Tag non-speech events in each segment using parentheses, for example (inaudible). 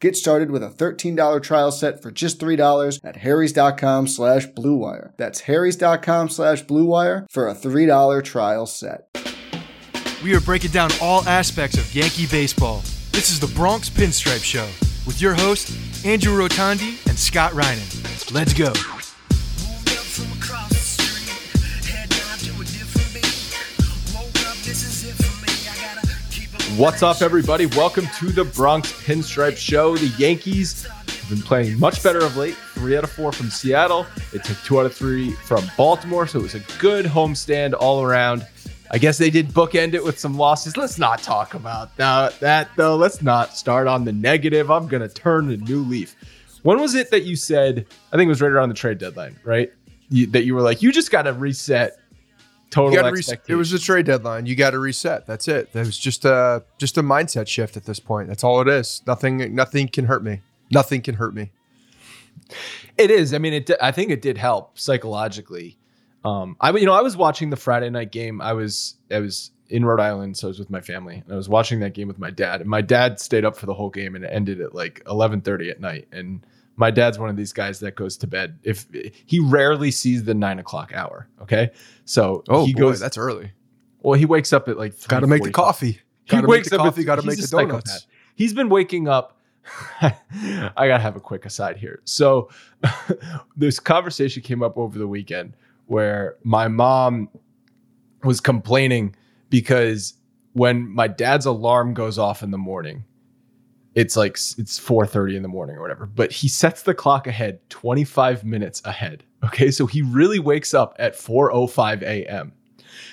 Get started with a $13 trial set for just $3 at harrys.com slash bluewire. That's harrys.com slash bluewire for a $3 trial set. We are breaking down all aspects of Yankee baseball. This is the Bronx Pinstripe Show with your hosts, Andrew Rotondi and Scott Reinen. Let's go. What's up, everybody? Welcome to the Bronx Pinstripe Show. The Yankees have been playing much better of late. Three out of four from Seattle. It took two out of three from Baltimore, so it was a good homestand all around. I guess they did bookend it with some losses. Let's not talk about that, that though. Let's not start on the negative. I'm going to turn a new leaf. When was it that you said, I think it was right around the trade deadline, right? You, that you were like, you just got to reset total reset. It was a trade deadline. You got to reset. That's it. That was just a just a mindset shift at this point. That's all it is. Nothing nothing can hurt me. Nothing can hurt me. It is. I mean, it. I think it did help psychologically. Um, I you know I was watching the Friday night game. I was I was in Rhode Island, so I was with my family, and I was watching that game with my dad. And my dad stayed up for the whole game, and it ended at like eleven thirty at night. And my dad's one of these guys that goes to bed if he rarely sees the nine o'clock hour. Okay, so oh he boy, goes. That's early. Well, he wakes up at like got to make the coffee. He gotta wakes make the up. coffee. Got to make the donuts. Psychopath. He's been waking up. (laughs) I gotta have a quick aside here. So, (laughs) this conversation came up over the weekend where my mom was complaining because when my dad's alarm goes off in the morning, it's like it's 4:30 in the morning or whatever, but he sets the clock ahead 25 minutes ahead. Okay? So he really wakes up at 4:05 a.m.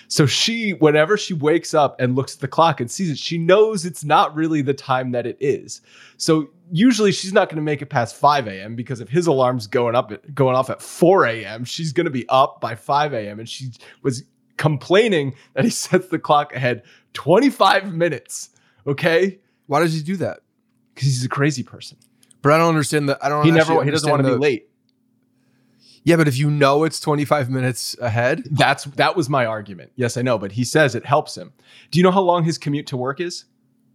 So she whenever she wakes up and looks at the clock and sees it, she knows it's not really the time that it is. So usually she's not going to make it past 5 a.m. because if his alarm's going up going off at 4 a.m., she's going to be up by 5 a.m. and she was complaining that he (laughs) sets the clock ahead 25 minutes. Okay? Why does he do that? Because he's a crazy person. But I don't understand that. I don't. He never he doesn't want to be late. Yeah, but if you know it's 25 minutes ahead, That's that was my argument. Yes, I know, but he says it helps him. Do you know how long his commute to work is?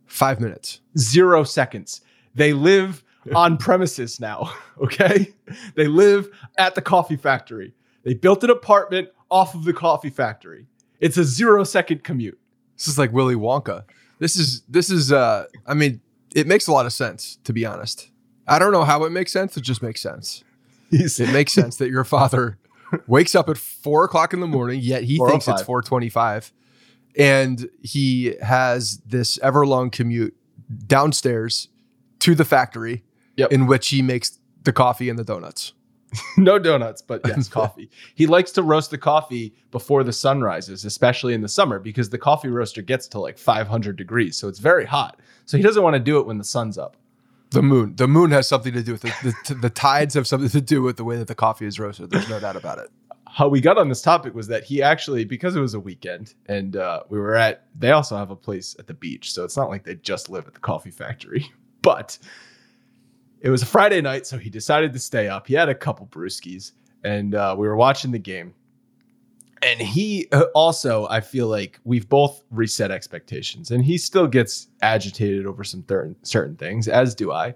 five minutes. Zero seconds. They live (laughs) on premises now. (laughs) Okay, they live at the coffee factory. They built an apartment off of the coffee factory. It's a zero second commute. This is like Willy Wonka. This is this is. uh I mean, it makes a lot of sense to be honest. I don't know how it makes sense. It just makes sense. He's it makes sense that your father (laughs) wakes up at four o'clock in the morning, yet he oh thinks it's four twenty-five, and he has this ever-long commute downstairs to the factory, Yep. in which he makes the coffee and the donuts. (laughs) no donuts, but yes, (laughs) coffee. He likes to roast the coffee before the sun rises, especially in the summer, because the coffee roaster gets to like 500 degrees. So it's very hot. So he doesn't want to do it when the sun's up. The moon, the moon has something to do with it. The, the tides have something to do with the way that the coffee is roasted. There's no doubt about it. How we got on this topic was that he actually, because it was a weekend and uh, we were at, they also have a place at the beach. So it's not like they just live at the coffee factory, (laughs) but it was a Friday night. So he decided to stay up. He had a couple brewskis and uh, we were watching the game. And he uh, also, I feel like we've both reset expectations, and he still gets agitated over some thir- certain things, as do I.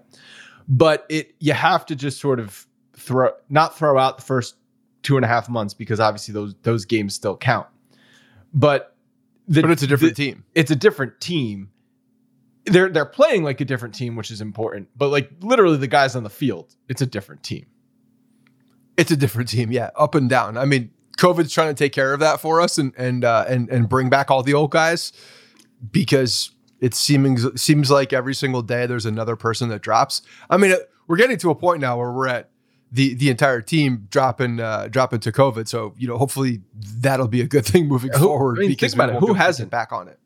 But it, you have to just sort of throw, not throw out the first two and a half months because obviously those those games still count. But the, But it's a different the- team. It's a different team. They're they're playing like a different team, which is important. But like literally, the guys on the field, it's a different team. It's a different team, yeah, up and down. I mean, COVID's trying to take care of that for us and and uh, and and bring back all the old guys because it seeming seems like every single day there's another person that drops. I mean, uh, we're getting to a point now where we're at the the entire team dropping uh, dropping to COVID. So you know, hopefully that'll be a good thing moving Who- forward. I mean, because think about it. Who be able to get hasn't? back on it?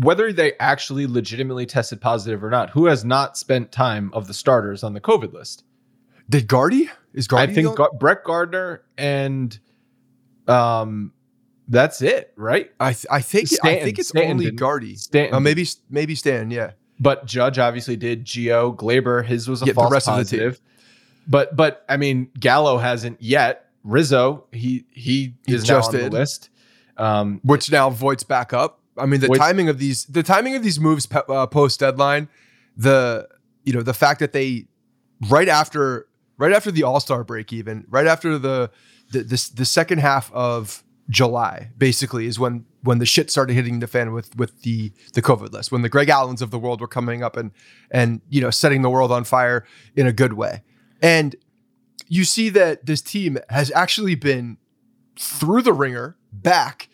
Whether they actually legitimately tested positive or not, who has not spent time of the starters on the COVID list? Did Guardy? Is Guardy? I think the- Brett Gardner and um, that's it, right? I th- I think I think it's Stanton only. Guardy. Stanton Uh, maybe maybe Stan. Yeah. But Judge obviously did. Gio Gleyber, his was a Yeah, the false rest of the team. positive. But but I mean, Gallo hasn't yet. Rizzo, he he, He is just now on did. the list. Um, which now Voit's back up. I mean, the Voit's- timing of these, the timing of these moves pe- uh, post deadline, the you know the fact that they right after right after the All Star break, even right after the the this, the second half of July, basically is when when the shit started hitting the fan with with the the COVID list, when the Greg Allens of the world were coming up and and you know setting the world on fire in a good way, and you see that this team has actually been through the ringer back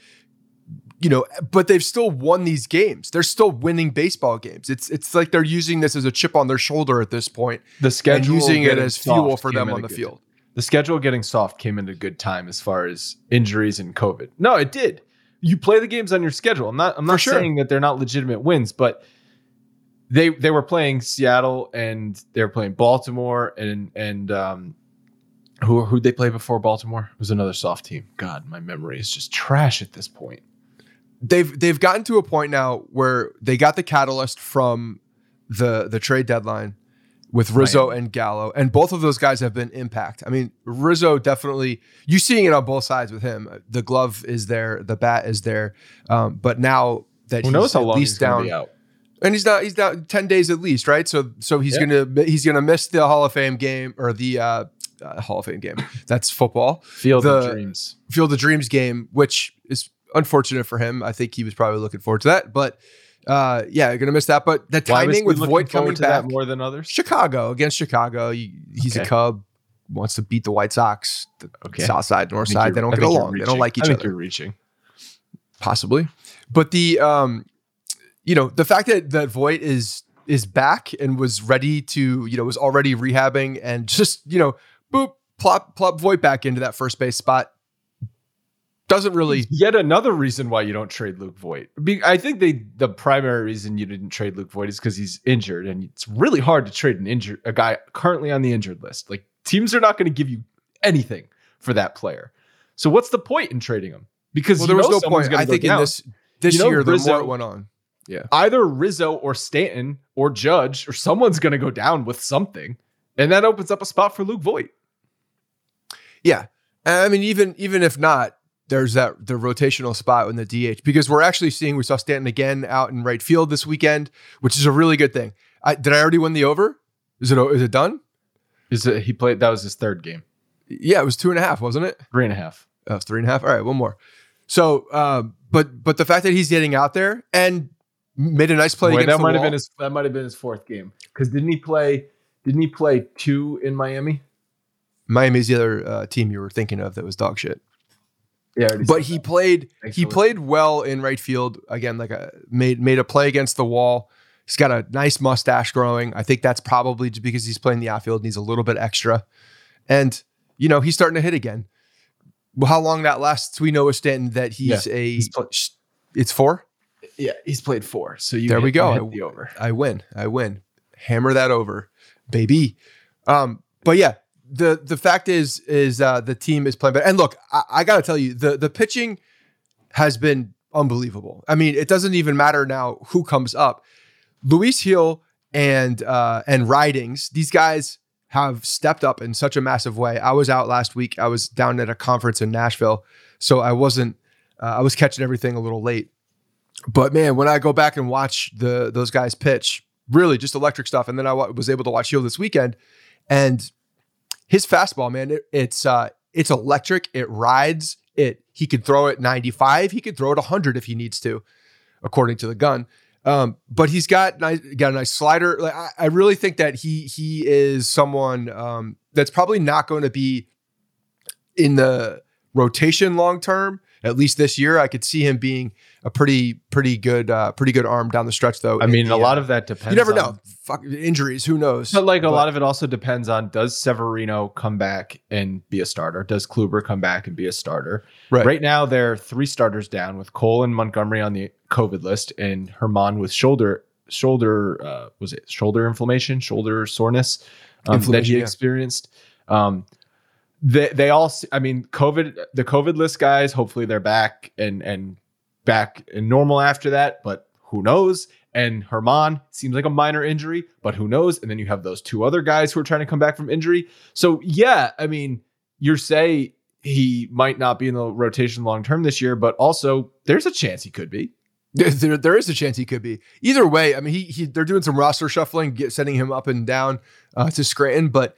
you know but they've still won these games they're still winning baseball games it's it's like they're using this as a chip on their shoulder at this point the and schedule using it as fuel for them on the field The schedule getting soft came at a good time as far as injuries and COVID. No, it did. You play the games on your schedule. I'm not. I'm not sure. saying that they're not legitimate wins, but they they were playing Seattle and they were playing Baltimore and and um, who who they play before Baltimore it was another soft team. God, my memory is just trash at this point. They've they've gotten to a point now where they got the catalyst from the the trade deadline with Rizzo and Gallo, and both of those guys have been impact. I mean, Rizzo definitely you seeing it on both sides with him. The glove is there, the bat is there, um, but now that Who he's knows how at long least he's down, out? and he's not he's down ten days at least, right? So so he's Yeah. gonna he's gonna miss the Hall of Fame game or the uh, uh, Hall of Fame game. That's football. Field The- of Dreams. Field of Dreams game, which is unfortunate for him. I think he was probably looking forward to that, but uh, yeah, you're gonna miss that. But the timing with Voit coming to that back, more than others? Chicago against Chicago, he- he's a Cub, wants to beat the White Sox. The Okay. South side, North side, they don't I get along. They don't like each I think other. You're reaching. possibly. But the um, you know, the fact that that Voit is is back and was ready to, you know, was already rehabbing and (laughs) just, you know, boop, plop, plop Voit back into that first base spot doesn't really Yet another reason why you don't trade Luke Voit. I think they the primary reason you didn't trade Luke Voit is because he's injured, and it's really hard to trade an injured a guy currently on the injured list. Like teams are not going to give you anything for that player. So what's the point in trading him? Because well, there was no point. I think in this this You know, year, the Rizzo- more it went on. Yeah. either Rizzo or Stanton or Judge or someone's going to go down with something, and that opens up a spot for Luke Voit. Yeah. I mean, even even if not, there's that the rotational spot in the DH because we're actually seeing we saw Stanton again out in right field this weekend, which is a really good thing. I, did I already win the over? Is it is it done? Is it, he played? That was his third game, Yeah, it was two and a half, wasn't it? three and a half. Oh, it's three and a half. All right, one more. So, um, but but the fact that he's getting out there and made a nice play Boy, against that might have been his. That might have been his fourth game. Because didn't he play? Didn't he play two in Miami? Miami's the other uh, team you were thinking of that was dog shit. Yeah, But he that. played Thanks he played well in right field again. Like a made made a play against the wall. He's got a nice mustache growing. I think that's probably just because he's playing the outfield needs a little bit extra. And you know he's starting to hit again. Well, how long that lasts, we know with Stanton that he's a. He's pla- it's four. yeah, he's played four. So you There we go. hit the over. I win. I win. Hammer that over, baby. Um, but yeah, the the fact is is uh, the team is playing better. And look, I, I got to tell you, the the pitching has been unbelievable. I mean, it doesn't even matter now who comes up. Luis Gil and uh, and Ridings, these guys have stepped up in such a massive way. I was out last week. I was down at a conference in Nashville, so I wasn't. Uh, I was catching everything a little late. But man, when I go back and watch the those guys pitch, really just electric stuff. And then I was able to watch Gil this weekend, and his fastball, man, it, it's uh, it's electric. It rides. It he could throw it 95. He could throw it 100 if he needs to, according to the gun. Um, but he's got nice, got a nice slider. Like I, I really think that he he is someone um, that's probably not going to be in the rotation long term. At least this year, I could see him being a pretty pretty good uh, pretty good arm down the stretch. Though I mean, the, a lot uh, of that depends. you never on- know. Fuck injuries. Who knows? But like a But- lot of it also depends on does Severino come back and be a starter? Does Kluber come back and be a starter? Right. Right now, they're three starters down with Cole and Montgomery on the COVID list, and Germán with shoulder shoulder uh, was it shoulder inflammation, shoulder soreness um, that he yeah. experienced. Um, they they all, i mean, COVID the COVID list guys. Hopefully, they're back and and back in normal after that, but who knows? And Germán seems like a minor injury, but who knows? And then you have those two other guys who are trying to come back from injury. So yeah, I mean, you're say he might not be in the rotation long term this year, but also there's a chance he could be. There, there, there is a chance he could be. Either way, I mean, he, he they're doing some roster shuffling, get, sending him up and down uh, to Scranton, but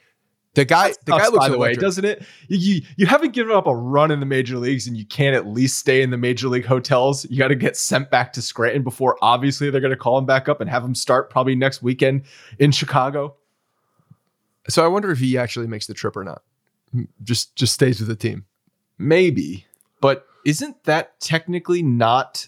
the guy, the oh, guy Sucks, looks by the way, doesn't it? You, you you haven't given up a run in the major leagues, and you can't at least stay in the major league hotels. You got to get sent back to Scranton before obviously they're going to call him back up and have him start probably next weekend in Chicago. So I wonder if he actually makes the trip or not. Just just stays with the team. Maybe, but isn't that technically not?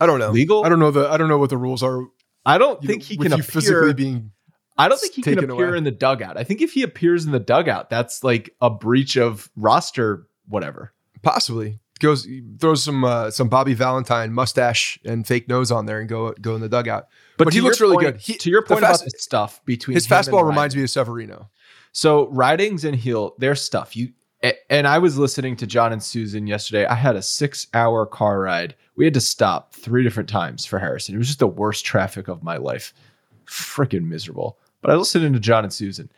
I don't know. Legal? I don't know the I don't know what the rules are. I don't you think know, he can appear. physically being I don't think he can appear away. in the dugout. I think if he appears in the dugout, that's like a breach of roster, whatever. possibly goes throws some uh, some Bobby Valentine mustache and fake nose on there and go go in the dugout. But he looks really point- good. He- to your point fast- about the stuff between His fastball reminds me of Severino. So Ridings and Gil, their stuff. You and I was listening to John and Suzyn yesterday. I had a six-hour car ride. We had to stop three different times for Harrison. It was just the worst traffic of my life. Freaking miserable. But I was listening to John and Suzyn,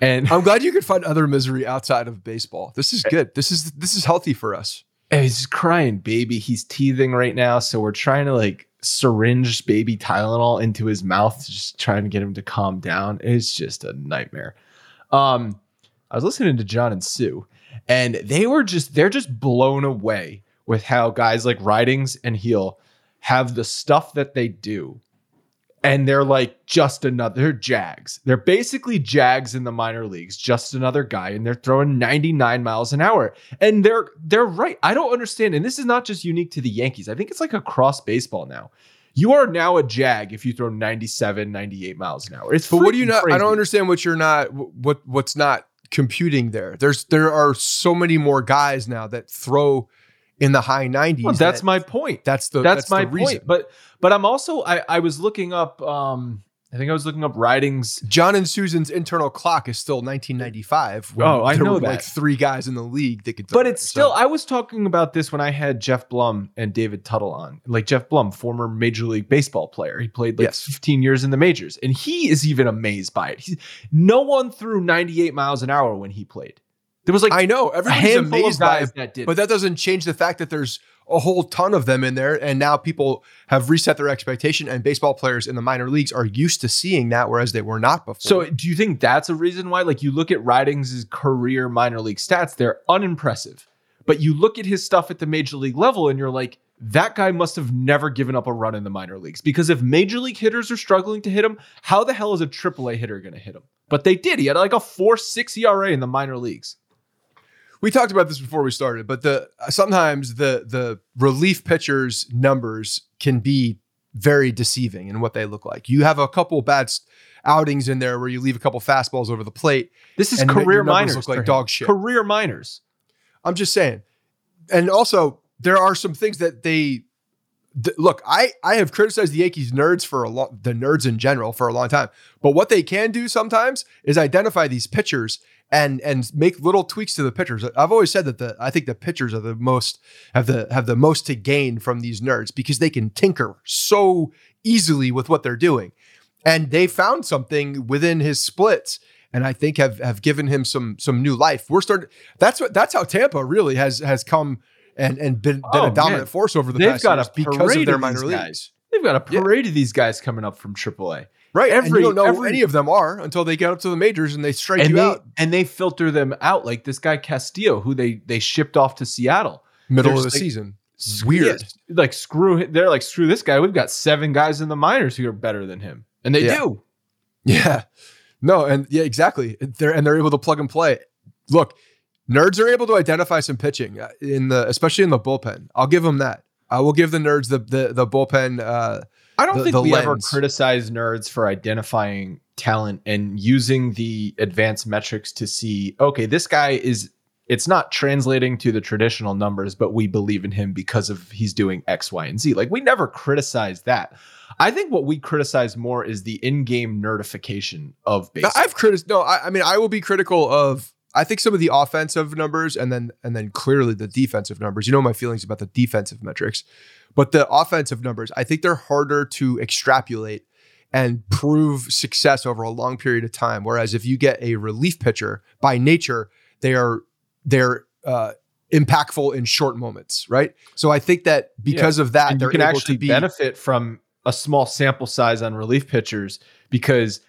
and I'm glad you could find other misery outside of baseball. This is good. This is this is healthy for us. And he's crying, baby. He's teething right now. So we're trying to like syringe baby Tylenol into his mouth, just trying to get him to calm down. It's just a nightmare. Um, I was listening to John and Sue, and they were just they're just blown away with how guys like Ridings and Gil have the stuff that they do. And they're like just another Jags. They're basically Jags in the minor leagues, just another guy, and they're throwing 99 miles an hour. And they're they're right. I don't understand. And this is not just unique to the Yankees. I think it's like across baseball now. You are now a Jag if you throw 97, 98 miles an hour. It's But what do you not? I don't understand what you're not. What what's not computing there? There's there are so many more guys now that throw in the high 90s. Well, that's that- my point. that's the that's, my the reason. point. But but I'm also I, I was looking up um I think I was looking up Ridings. John and Suzyn's internal clock is still 1995. when Oh, I know were like three guys in the league that could. But it. it's still So- I was talking about this when I had Geoff Blum and David Tuttle on. Like Geoff Blum, former Major League Baseball player. He played like Yes. 15 years in the majors. And he is even amazed by it. He's, no one threw 98 miles an hour when he played. There was like I know everybody's amazed by guys it, that did. but that doesn't change the fact that there's a whole ton of them in there, and now people have reset their expectation, and baseball players in the minor leagues are used to seeing that, whereas they were not before. So do you think that's a reason why? Like you look at Ridings' career minor league stats, they're unimpressive. But you look at his stuff at the major league level and you're like, that guy must have never given up a run in the minor leagues because if major league hitters are struggling to hit him, how the hell is a AAA hitter going to hit him? But they did. He had like a 4 6 ERA in the minor leagues. We talked about this before we started, but the uh, sometimes the the relief pitchers numbers can be very deceiving in what they look like. You have a couple bad outings in there where you leave a couple fastballs over the plate. This is career minors. Look like dog shit. Career minors. I'm just saying. And also, there are some things that they th- look. I I have criticized the Yankees nerds for a long, the nerds in general for a long time. But what they can do sometimes is identify these pitchers and and make little tweaks to the pitchers. I've always said that the I think the pitchers are the most have the have the most to gain from these nerds because they can tinker so easily with what they're doing. And they found something within his splits and I think have have given him some some new life. We're starting that's what that's how Tampa really has has come and and been, been oh, a dominant man. force over the They've past got years a because of their minor leagues. Guys. They've got a parade yeah. of these guys coming up from AAA. Right. Every, and you don't know every, any of them are until they get up to the majors and they strike and you they, out. And they filter them out like this guy Castillo, who they they shipped off to Seattle. Middle There's of the like, season. Weird. Yeah, like screw they're like, screw this guy. We've got seven guys in the minors who are better than him. And they yeah. do. Yeah. No, and yeah, exactly. They're and they're able to plug and play. Look, nerds are able to identify some pitching uh, in the especially in the bullpen. I'll give them that. I will give the nerds the the, the bullpen uh, I don't the, think the we lens. ever criticize nerds for identifying talent and using the advanced metrics to see, okay, this guy is it's not translating to the traditional numbers, but we believe in him because of he's doing X, Y, and Z. Like we never criticize that. I think what we criticize more is the in-game nerdification of baseball. I've criticized no, I, I mean I will be critical of I think some of the offensive numbers and then and then clearly the defensive numbers. You know my feelings about the defensive metrics. But the offensive numbers, I think they're harder to extrapolate and prove success over a long period of time. Whereas if you get a relief pitcher, by nature, they are they're uh, impactful in short moments, right? So I think that because yeah. of that, and they're can able actually to be, benefit from a small sample size on relief pitchers because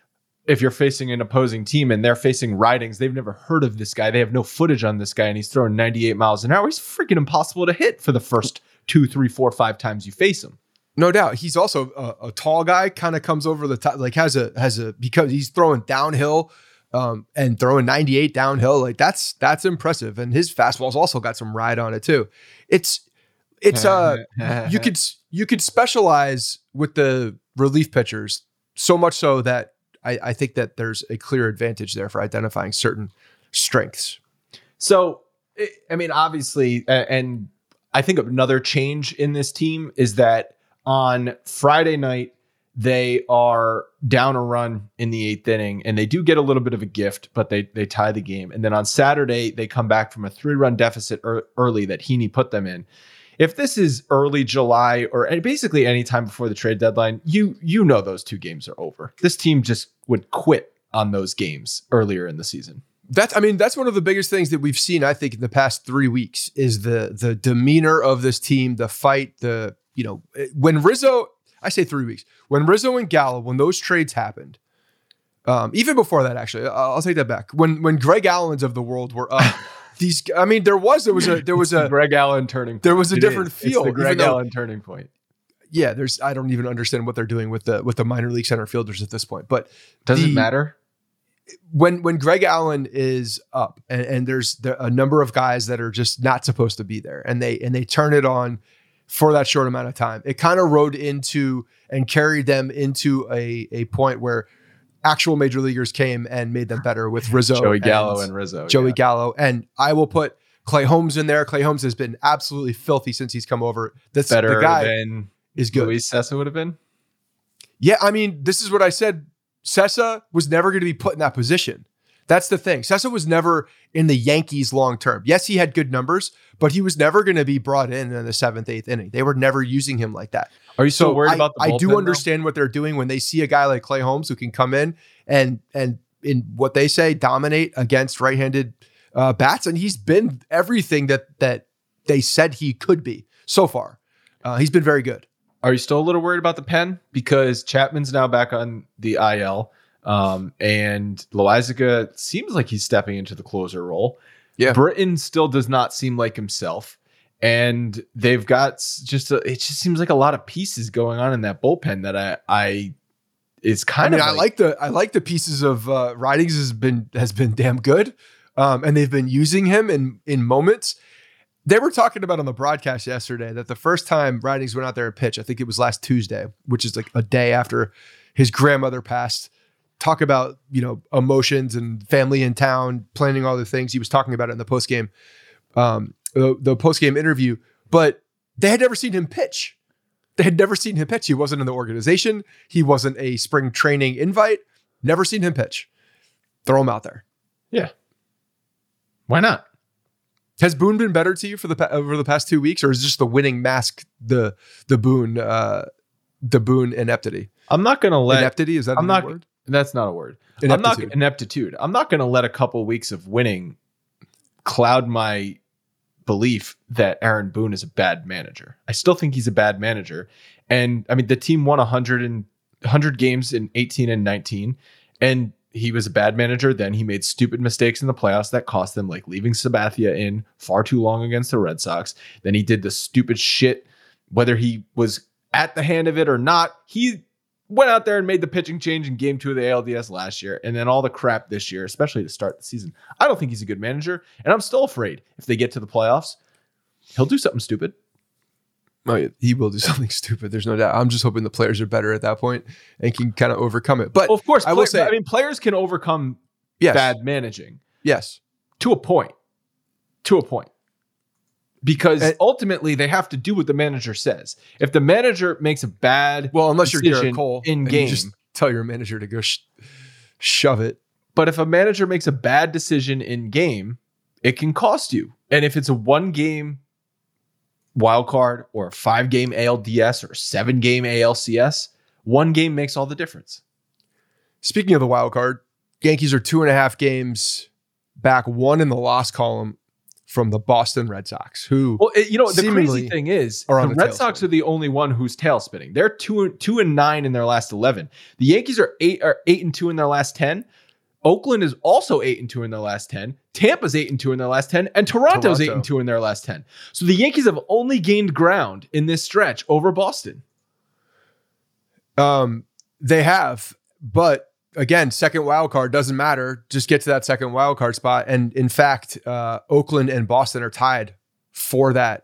if you're facing an opposing team and they're facing Ridings, they've never heard of this guy. They have no footage on this guy, and he's throwing 98 miles an hour. He's freaking impossible to hit for the first two, three, four, five times you face him. No doubt, he's also a, a tall guy. Kind of comes over the top, like has a has a because he's throwing downhill um, and throwing 98 downhill. Like that's that's impressive, and his fastball's also got some ride on it too. It's it's uh you could you could specialize with the relief pitchers so much so that I, I think that there's a clear advantage there for identifying certain strengths. So eh, I mean, obviously, and I think another change in this team is that on Friday night, they are down a run in the eighth inning and they do get a little bit of a gift, but they they tie the game. And then on Saturday, they come back from a three run deficit early that Heaney put them in. If this is early July or basically any time before the trade deadline, you you know those two games are over. This team just would quit on those games earlier in the season. That's I mean that's one of the biggest things that we've seen I think in the past 3 weeks is the the demeanor of this team, the fight, the you know when Rizzo I say 3 weeks. When Rizzo and Gallo when those trades happened um, even before that actually I'll, I'll take that back. When when Greg Allens of the world were up (laughs) these I mean there was there was a there was a (laughs) Greg Allen turning point. There was a it different is. feel. It's the Greg Allen turning point. Yeah, there's I don't even understand what they're doing with the with the minor league center fielders at this point. But does the, it matter? when when Greg Allen is up and, and there's the, a number of guys that are just not supposed to be there and they and they turn it on for that short amount of time, it kind of rode into and carried them into a a point where actual major leaguers came and made them better with (laughs) Rizzo, Joey Gallo, and, and Rizzo, Joey yeah. Gallo, and I will put Clay Holmes in there. Clay Holmes has been absolutely filthy since he's come over. That's better the guy than is good. Luis Cessa would have been. Yeah, I mean, this is what I said. Cessa was never going to be put in that position. That's the thing. Cessa was never in the Yankees long term. Yes, he had good numbers, but he was never going to be brought in in the seventh, eighth inning. They were never using him like that. Are you so, so worried I, about the I do understand what they're doing when they see a guy like Clay Holmes who can come in and and in what they say dominate against right-handed uh, bats, and he's been everything that that they said he could be so far. Uh, he's been very good. Are you still a little worried about the pen because Chapman's now back on the IL? Um, and Loaisiga seems like he's stepping into the closer role. Yeah. Britton still does not seem like himself. And they've got just a, it just seems like a lot of pieces going on in that bullpen that I I it's I kind mean, of I like the I like the pieces of uh, Ridings has been has been damn good, um, and they've been using him in in moments. They were talking about on the broadcast yesterday that the first time Ridings went out there and pitched, I think it was last Tuesday, which is like a day after his grandmother passed. Talk about you know emotions and family in town, planning all the things. He was talking about it in the post game, um, the, the post game interview. But they had never seen him pitch. They had never seen him pitch. He wasn't in the organization. He wasn't a spring training invite. Never seen him pitch. Throw him out there. Yeah. Why not? Has Boone been better to you for the over the past two weeks, or is just the winning mask the the Boone uh, the Boone ineptity? I'm not gonna let ineptity is that? I'm not word? That's not a word. I'm not Ineptitude. ineptitude. I'm not gonna let a couple weeks of winning cloud my belief that Aaron Boone is a bad manager. I still think he's a bad manager. And I mean the team won 100 and 100 games in 18 and 19 and he was a bad manager then he made stupid mistakes in the playoffs that cost them like leaving Sabathia in far too long against the Red Sox then he did the stupid shit whether he was at the hand of it or not he went out there and made the pitching change in game 2 of the ALDS last year and then all the crap this year especially to start the season I don't think he's a good manager and I'm still afraid if they get to the playoffs he'll do something stupid Oh, yeah, he will do (laughs) something stupid. There's no doubt. I'm just hoping the players are better at that point and can kind of overcome it. But Well, of course, I will play- say- I mean, players can overcome yes, bad managing yes, to a point. To a point. Because And- ultimately, they have to do what the manager says. If the manager makes a bad, Well, unless you're Gerrit Cole in game, just tell your manager to go sh- shove it. but if a manager makes a bad decision in game, it can cost you. And if it's a one game wild card or a five game ALDS or seven game ALCS, one game makes all the difference. Speaking of the wild card, Yankees are two and a half games back, one in the loss column from the Boston Red Sox, who Well, it- you know, the crazy thing is, on the Red. Sox are the only one who's tail spinning. They're two two and nine in their last eleven. The Yankees are eight are eight and two in their last ten. Oakland is also eight and two in their last ten. Tampa's eight and two in their last ten, and Toronto's eight and two in their last ten. So the Yankees have only gained ground in this stretch over Boston. Um, they have, but again, second wild card doesn't matter. Just get to that second wild card spot. And in fact, uh, Oakland and Boston are tied for that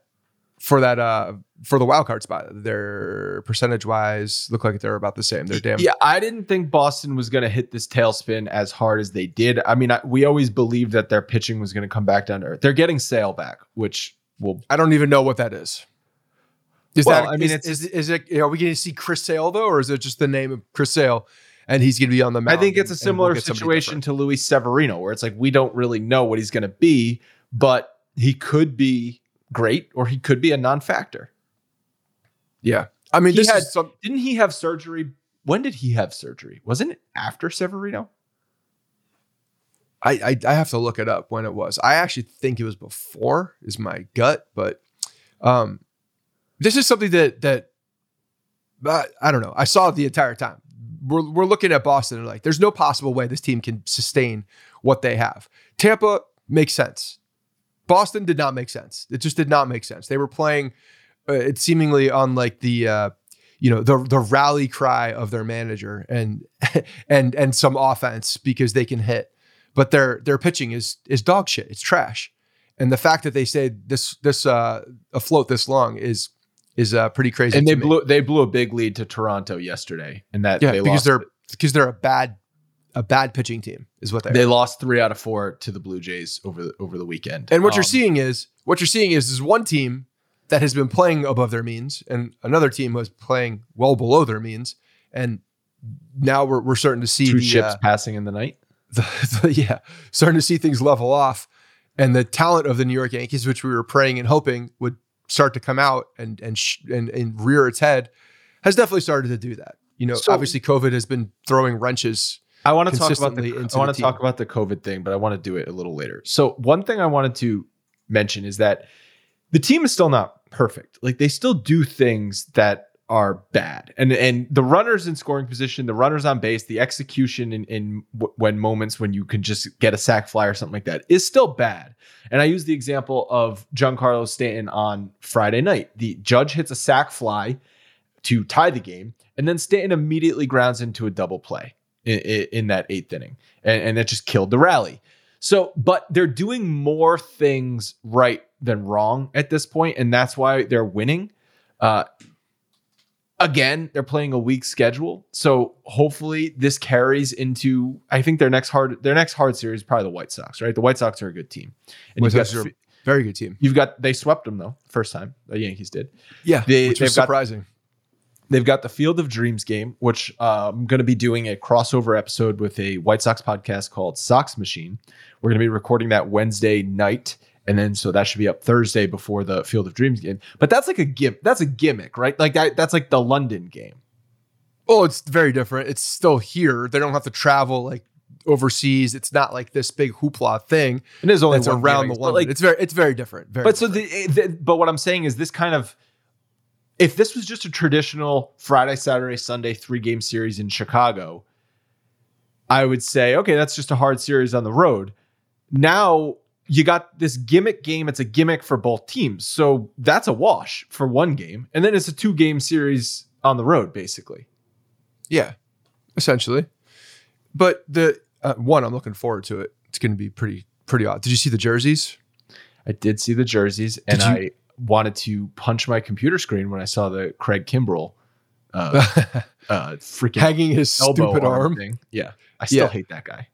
for that uh for the wild card spot. They're percentage wise look like they're about the same. They're damn Yeah, I didn't think Boston was going to hit this tailspin as hard as they did. I mean, I, we always believed that their pitching was going to come back down to earth. They're getting Sale back, which will I don't even know what that is. Is Well, that I mean, is- it's- is, is it are we going to see Chris Sale though, or is it just the name of Chris Sale and he's going to be on the I think it's a and we'll similar situation to Luis Severino, where it's like we don't really know what he's going to be, but he could be great or he could be a non-factor. Yeah, I mean, He had- some, Didn't he have surgery? When did he have surgery? Wasn't it after Severino? I, I I have to look it up when it was. I actually think it was before, is my gut, but um, this is something that that uh, I don't know. I saw it the entire time. We're we're looking at Boston and like, there's no possible way this team can sustain what they have. Tampa makes sense. Boston did not make sense. It just did not make sense. They were playing uh, it seemingly on like the uh, you know the the rally cry of their manager and (laughs) and and some offense because they can hit but their their pitching is is dog shit. It's trash. And the fact that they stayed this this uh afloat this long is is uh pretty crazy. And they me. blew they blew a big lead to Toronto yesterday, and that yeah they because they're because they're a bad a bad pitching team is what they. they are. lost three out of four to the Blue Jays over the, over the weekend. And what you're Um, seeing is what you're seeing is is one team that has been playing above their means, and another team was playing well below their means, and now we're we're starting to see two the, ships uh, passing in the night. (laughs) the, the yeah, starting to see things level off, and the talent of the New York Yankees, which we were praying and hoping would start to come out and and sh- and, and rear its head, has definitely started to do that. You know, So- obviously, COVID has been throwing wrenches. I want to talk about the I want to talk about the COVID thing, but I want to do it a little later. So one thing I wanted to mention is that the team is still not perfect. Like they still do things that are bad. And and the runners in scoring position, the runners on base, the execution in, in w- when moments when you can just get a sac fly or something like that is still bad. And I use the example of Giancarlo Stanton on Friday night. The judge hits a sac fly to tie the game, and then Stanton immediately grounds into a double play in, in, in that eighth inning, and, and it just killed the rally. So, but they're doing more things right than wrong at this point, and that's why they're winning. Uh, again, they're playing a weak schedule, so hopefully this carries into. I think their next hard their next hard series is probably the White Sox, right? The White Sox are a good team, and White you've got, Sox are a very good team. you've got they swept them though first time the Yankees did. Yeah, They- which was they've got- surprising. They've got the Field of Dreams game, which uh, I'm going to be doing a crossover episode with a White Sox podcast called Sox Machine. We're going to be recording that Wednesday night, and then so that should be up Thursday before the Field of Dreams game. But that's like a gim- That's a gimmick, right? Like that. That's like the London game. Oh, it's very different. It's still here. They don't have to travel like overseas. It's not like this big hoopla thing It is only around the London. Like, it's very, it's very different. Very but so the, eh, the but what I'm saying is this kind of if this was just a traditional Friday, Saturday, Sunday three game series in Chicago, I would say okay, that's just a hard series on the road. Now you got this gimmick game. It's a gimmick for both teams, so that's a wash for one game, and then it's a two game series on the road, basically. Yeah, essentially. But the uh, one, I'm looking forward to it. It's going to be pretty pretty odd. Did you see the jerseys? I did see the jerseys, and you- I wanted to punch my computer screen when I saw the Craig Kimbrel. Uh, (laughs) uh, freaking Hanging his stupid arm. thing. Yeah, I still Yeah. hate that guy.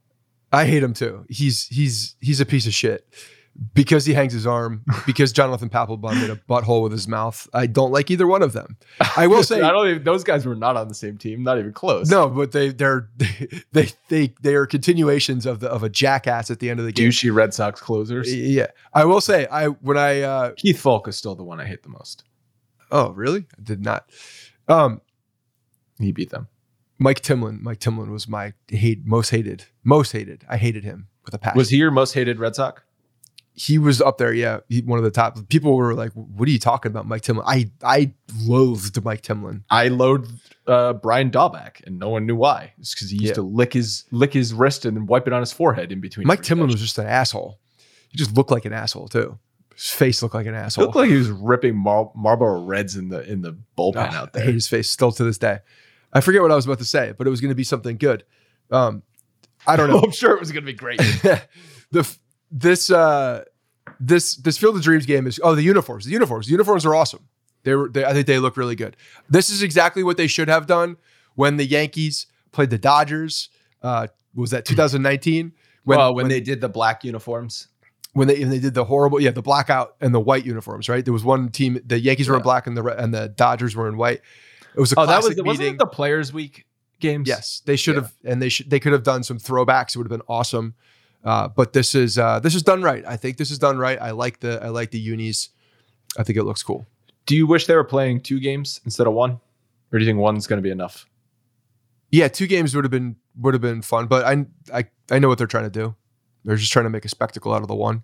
I hate him too. He's he's he's a piece of shit because he hangs his arm. (laughs) Because Jonathan Papelbon made a butthole with his mouth. I don't like either one of them. I will (laughs) say I don't even. Those guys were not on the same team. Not even close. no, but they they're (laughs) they they they are continuations of the of a jackass at the end of the game. douchey Red Sox closers. Yeah, I will say I when I uh, Keith Foulke is still the one I hate the most. oh really I did not. Um, He beat them. Mike Timlin. Mike Timlin was my hate most hated. Most hated. I hated him with a passion. Was he your most hated Red Sox? He was up there. Yeah, he, one of the top. People were like, "What are you talking about, Mike Timlin?" I I loathed Mike Timlin. I loathed uh, Brian Daubach, and no one knew why. It's because he used Yeah. to lick his lick his wrist and then wipe it on his forehead in between. Mike Timlin was just an asshole. He just looked like an asshole too. His face looked like an It asshole. looked like he was ripping Mar- Marlboro Reds in the in the bullpen Ah, out I there. hate his face still to this day. I forget what I was about to say, but it was going to be something good. Um, I don't (laughs) know. I'm sure it was going to be great. (laughs) the this uh this this Field of Dreams game is oh the uniforms the uniforms the uniforms are awesome. They were they, I think they look really good. This is exactly what they should have done when the Yankees played the Dodgers. Uh, was that 2019? When, well, when, they did the black uniforms, when they when they did the horrible yeah the blackout and the white uniforms right there was one team the Yankees were in black and the and the Dodgers were in white. It was a oh, that was classic the, wasn't it the Players Week games? Yes, they should have, and they should they could have done some throwbacks. It would have been awesome. Uh, but this is uh, this is done right. I think this is done right. I like the I like the unis. I think it looks cool. Do you wish they were playing two games instead of one, or do you think one's going to be enough? Yeah, two games would have been would have been fun. But I I I know what they're trying to do. They're just trying to make a spectacle out of the one.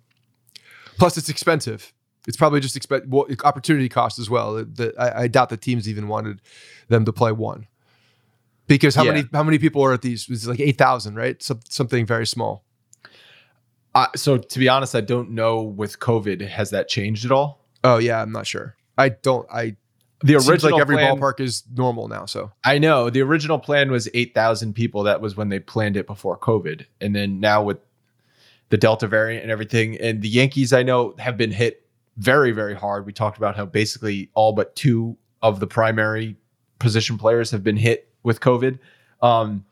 Plus, it's expensive. It's probably just expect well, opportunity cost as well. The, I, I doubt the teams even wanted them to play one. Because how Yeah. many how many people are at these? It's like eight thousand, right? Some, something very small. Uh, so to be honest, I don't know with COVID has that changed at all. Oh yeah, I'm not sure. I don't. I The original like every plan, ballpark is normal now. So I know the original plan was eight thousand people. That was when they planned it before COVID, and then now with the Delta variant and everything, and the Yankees, I know have been hit very very hard. We talked about how basically all but two of the primary position players have been hit with COVID. Um,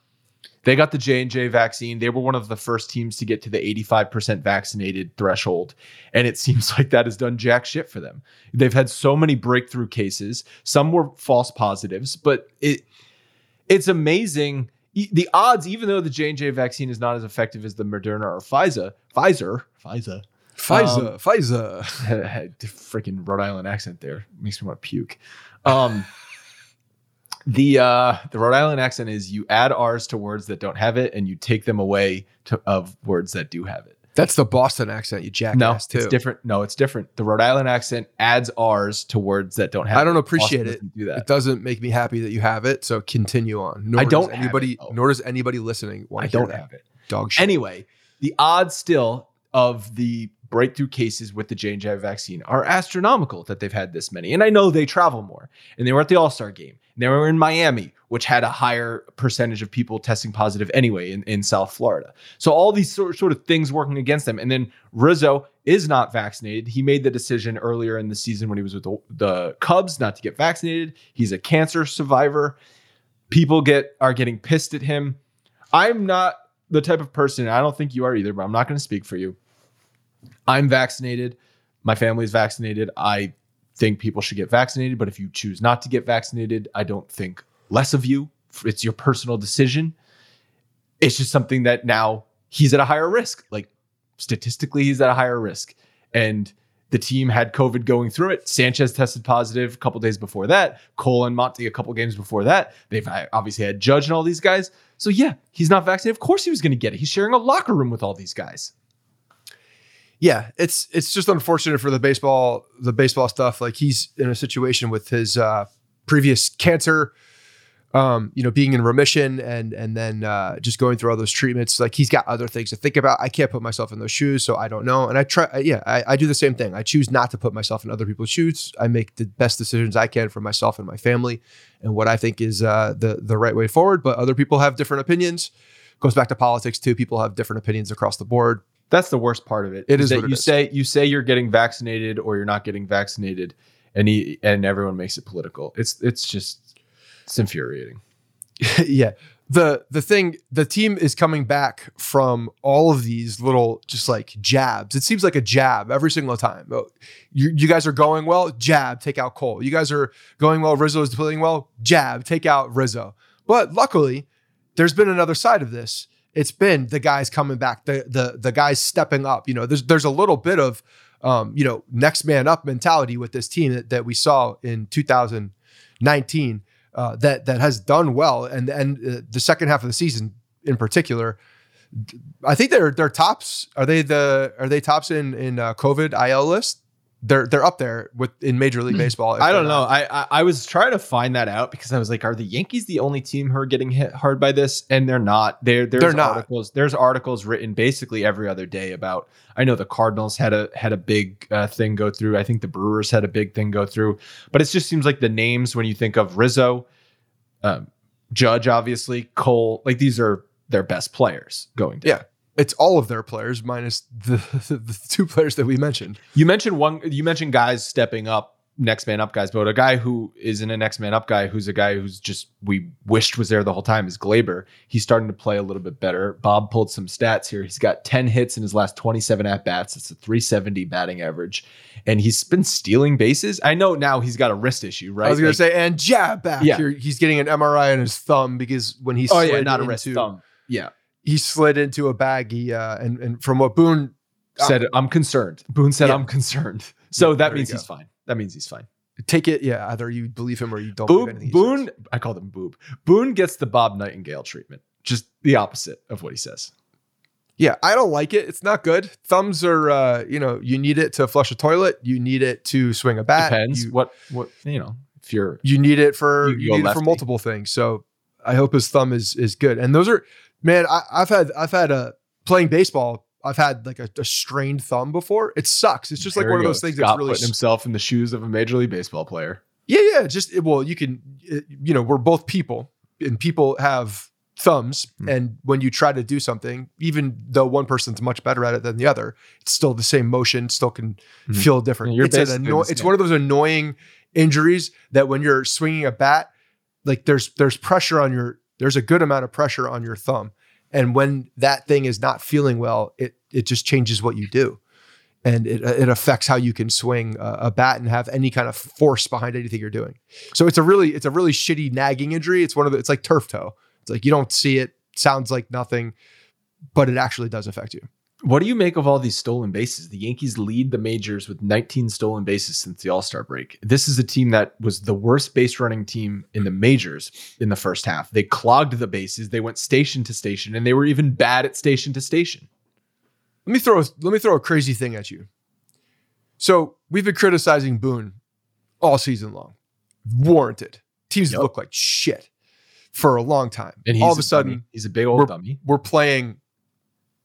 they got the J and J vaccine. They were one of the first teams to get to the 85% vaccinated threshold, and it (laughs) seems like that has done jack shit for them. They've had so many breakthrough cases. Some were false positives, but it it's amazing. The odds, even though the J and J vaccine is not as effective as the Moderna or Pfizer, Pfizer, Pfizer, Pfizer, Pfizer. (laughs) freaking Rhode Island accent there makes me want to puke. Um, (laughs) the uh, the Rhode Island accent is you add R's to words that don't have it, and you take them away to, of words that do have it. That's the Boston accent, you jackass. No, too. it's different. No, it's different. The Rhode Island accent adds R's to words that don't have. I don't it. appreciate Boston it. Do that. It doesn't make me happy that you have it. So continue on. Nor I don't Does anybody. it, nor does anybody listening want I to don't have it. Dog shit. Anyway, the odds still of the breakthrough cases with the J&J vaccine are astronomical that they've had this many. And I know they travel more. And they were at the All-Star game. And they were in Miami, which had a higher percentage of people testing positive anyway in, in South Florida. So all these sort, sort of things working against them. And then Rizzo is not vaccinated. He made the decision earlier in the season when he was with the, the Cubs not to get vaccinated. He's a cancer survivor. People get are getting pissed at him. I'm not the type of person, I don't think you are either, but I'm not going to speak for you. I'm vaccinated. My family's vaccinated. I think people should get vaccinated, but if you choose not to get vaccinated, I don't think less of you. It's your personal decision. It's just something that now he's at a higher risk. Like statistically, he's at a higher risk. And the team had COVID going through it. Sanchez tested positive a couple days before that. Cole and Monty a couple games before that. They've obviously had Judge and all these guys. So yeah, he's not vaccinated. Of course he was going to get it. He's sharing a locker room with all these guys. Yeah, it's it's just unfortunate for the baseball the baseball stuff. Like he's in a situation with his uh, previous cancer, um, you know, being in remission and and then uh, just going through all those treatments. Like he's got other things to think about. I can't put myself in those shoes, so I don't know. And I try, yeah, I, I do the same thing. I choose not to put myself in other people's shoes. I make the best decisions I can for myself and my family, and what I think is uh, the the right way forward. But other people have different opinions. Goes back to politics too. People have different opinions across the board. That's the worst part of it. It is that what it you is. say you say you're getting vaccinated or you're not getting vaccinated, and he, and everyone makes it political. It's it's just it's infuriating. (laughs) yeah. The the thing the team is coming back from all of these little just like jabs. It seems like a jab every single time. Oh, You, you guys are going well, jab, take out Cole. You guys are going well, Rizzo is playing well, jab, take out Rizzo. But luckily, there's been another side of this. It's been the guys coming back, the the the guys stepping up. You know, there's there's a little bit of um, you know, next man up mentality with this team that, that we saw in 2019 uh, that that has done well, and and uh, the second half of the season in particular, I think they're they're tops. Are they the are they tops in in uh, COVID IL list? They're they're up there with in Major League Baseball. I don't know. I, I I was trying to find that out because I was like, are the Yankees the only team who are getting hit hard by this? And they're not. They're there's They're not. articles. There's articles written basically every other day about. I know the Cardinals had a had a big uh, thing go through. I think the Brewers had a big thing go through. But it just seems like the names when you think of Rizzo, um, Judge, obviously Cole, like these are their best players going. Down. Yeah. It's all of their players minus the, (laughs) the two players that we mentioned. You mentioned one. You mentioned guys stepping up, next man up guys, but a guy who isn't a next man up guy, who's a guy who's just we wished was there the whole time, is Gleyber. He's starting to play a little bit better. Bob pulled some stats here. He's got ten hits in his last twenty-seven at bats. It's a three seventy batting average, and he's been stealing bases. I know now he's got a wrist issue, right? I was Like- to say, and jab back. Yeah. Here, he's getting an MRI on his thumb because when he's oh yeah, not a wrist, thumb. Yeah, he slid into a baggie, uh, and and from what Boone said I'm concerned. Boone said Yeah. I'm concerned. So Yeah, that means he's fine. That means he's fine. take it, yeah, either you believe him or you don't. believe Boone, anything he Boone, says. I called him Boob. Boone gets the Bob Nightingale treatment, just the opposite of what he says. Yeah, I don't like it. It's not good. Thumbs are, uh, you know, you need it to flush a toilet. You need it to swing a bat. Depends You, what what you know. If you're you need it for You you, need it for multiple things. So I hope his thumb is is good. And those are, man, I, I've had I've had a playing baseball. I've had like a, a strained thumb before. It sucks. It's just like one of those things Scott that's really putting himself in the shoes of a major league baseball player. Yeah, yeah. Just well, you can, it- you know, we're both people, and people have thumbs. Hmm. And when you try to do something, even though one person's much better at it than the other, it's still the same motion. Still can Mhm. feel different. It's an anno- It's one of those annoying injuries that when you're swinging a bat, like there's there's pressure on your there's a good amount of pressure on your thumb, and when that thing is not feeling well, it it just changes what you do and it, it affects how you can swing a, a bat and have any kind of force behind anything you're doing. So it's a really it's a really shitty nagging injury. It's one of the it's like turf toe. It's like you don't see it, sounds like nothing, but it actually does affect you. What do you make of all these stolen bases? The Yankees lead the majors with 19 stolen bases since the All Star break. This is a team that was the worst base running team in the majors in the first half. They clogged the bases, they went station to station, and they were even bad at station to station. let me throw let me throw a crazy thing at you. So we've been criticizing Boone all season long, warranted. Teams Yep. look like shit for a long time, And all of a dummy. sudden he's a big old we're, dummy. we're playing,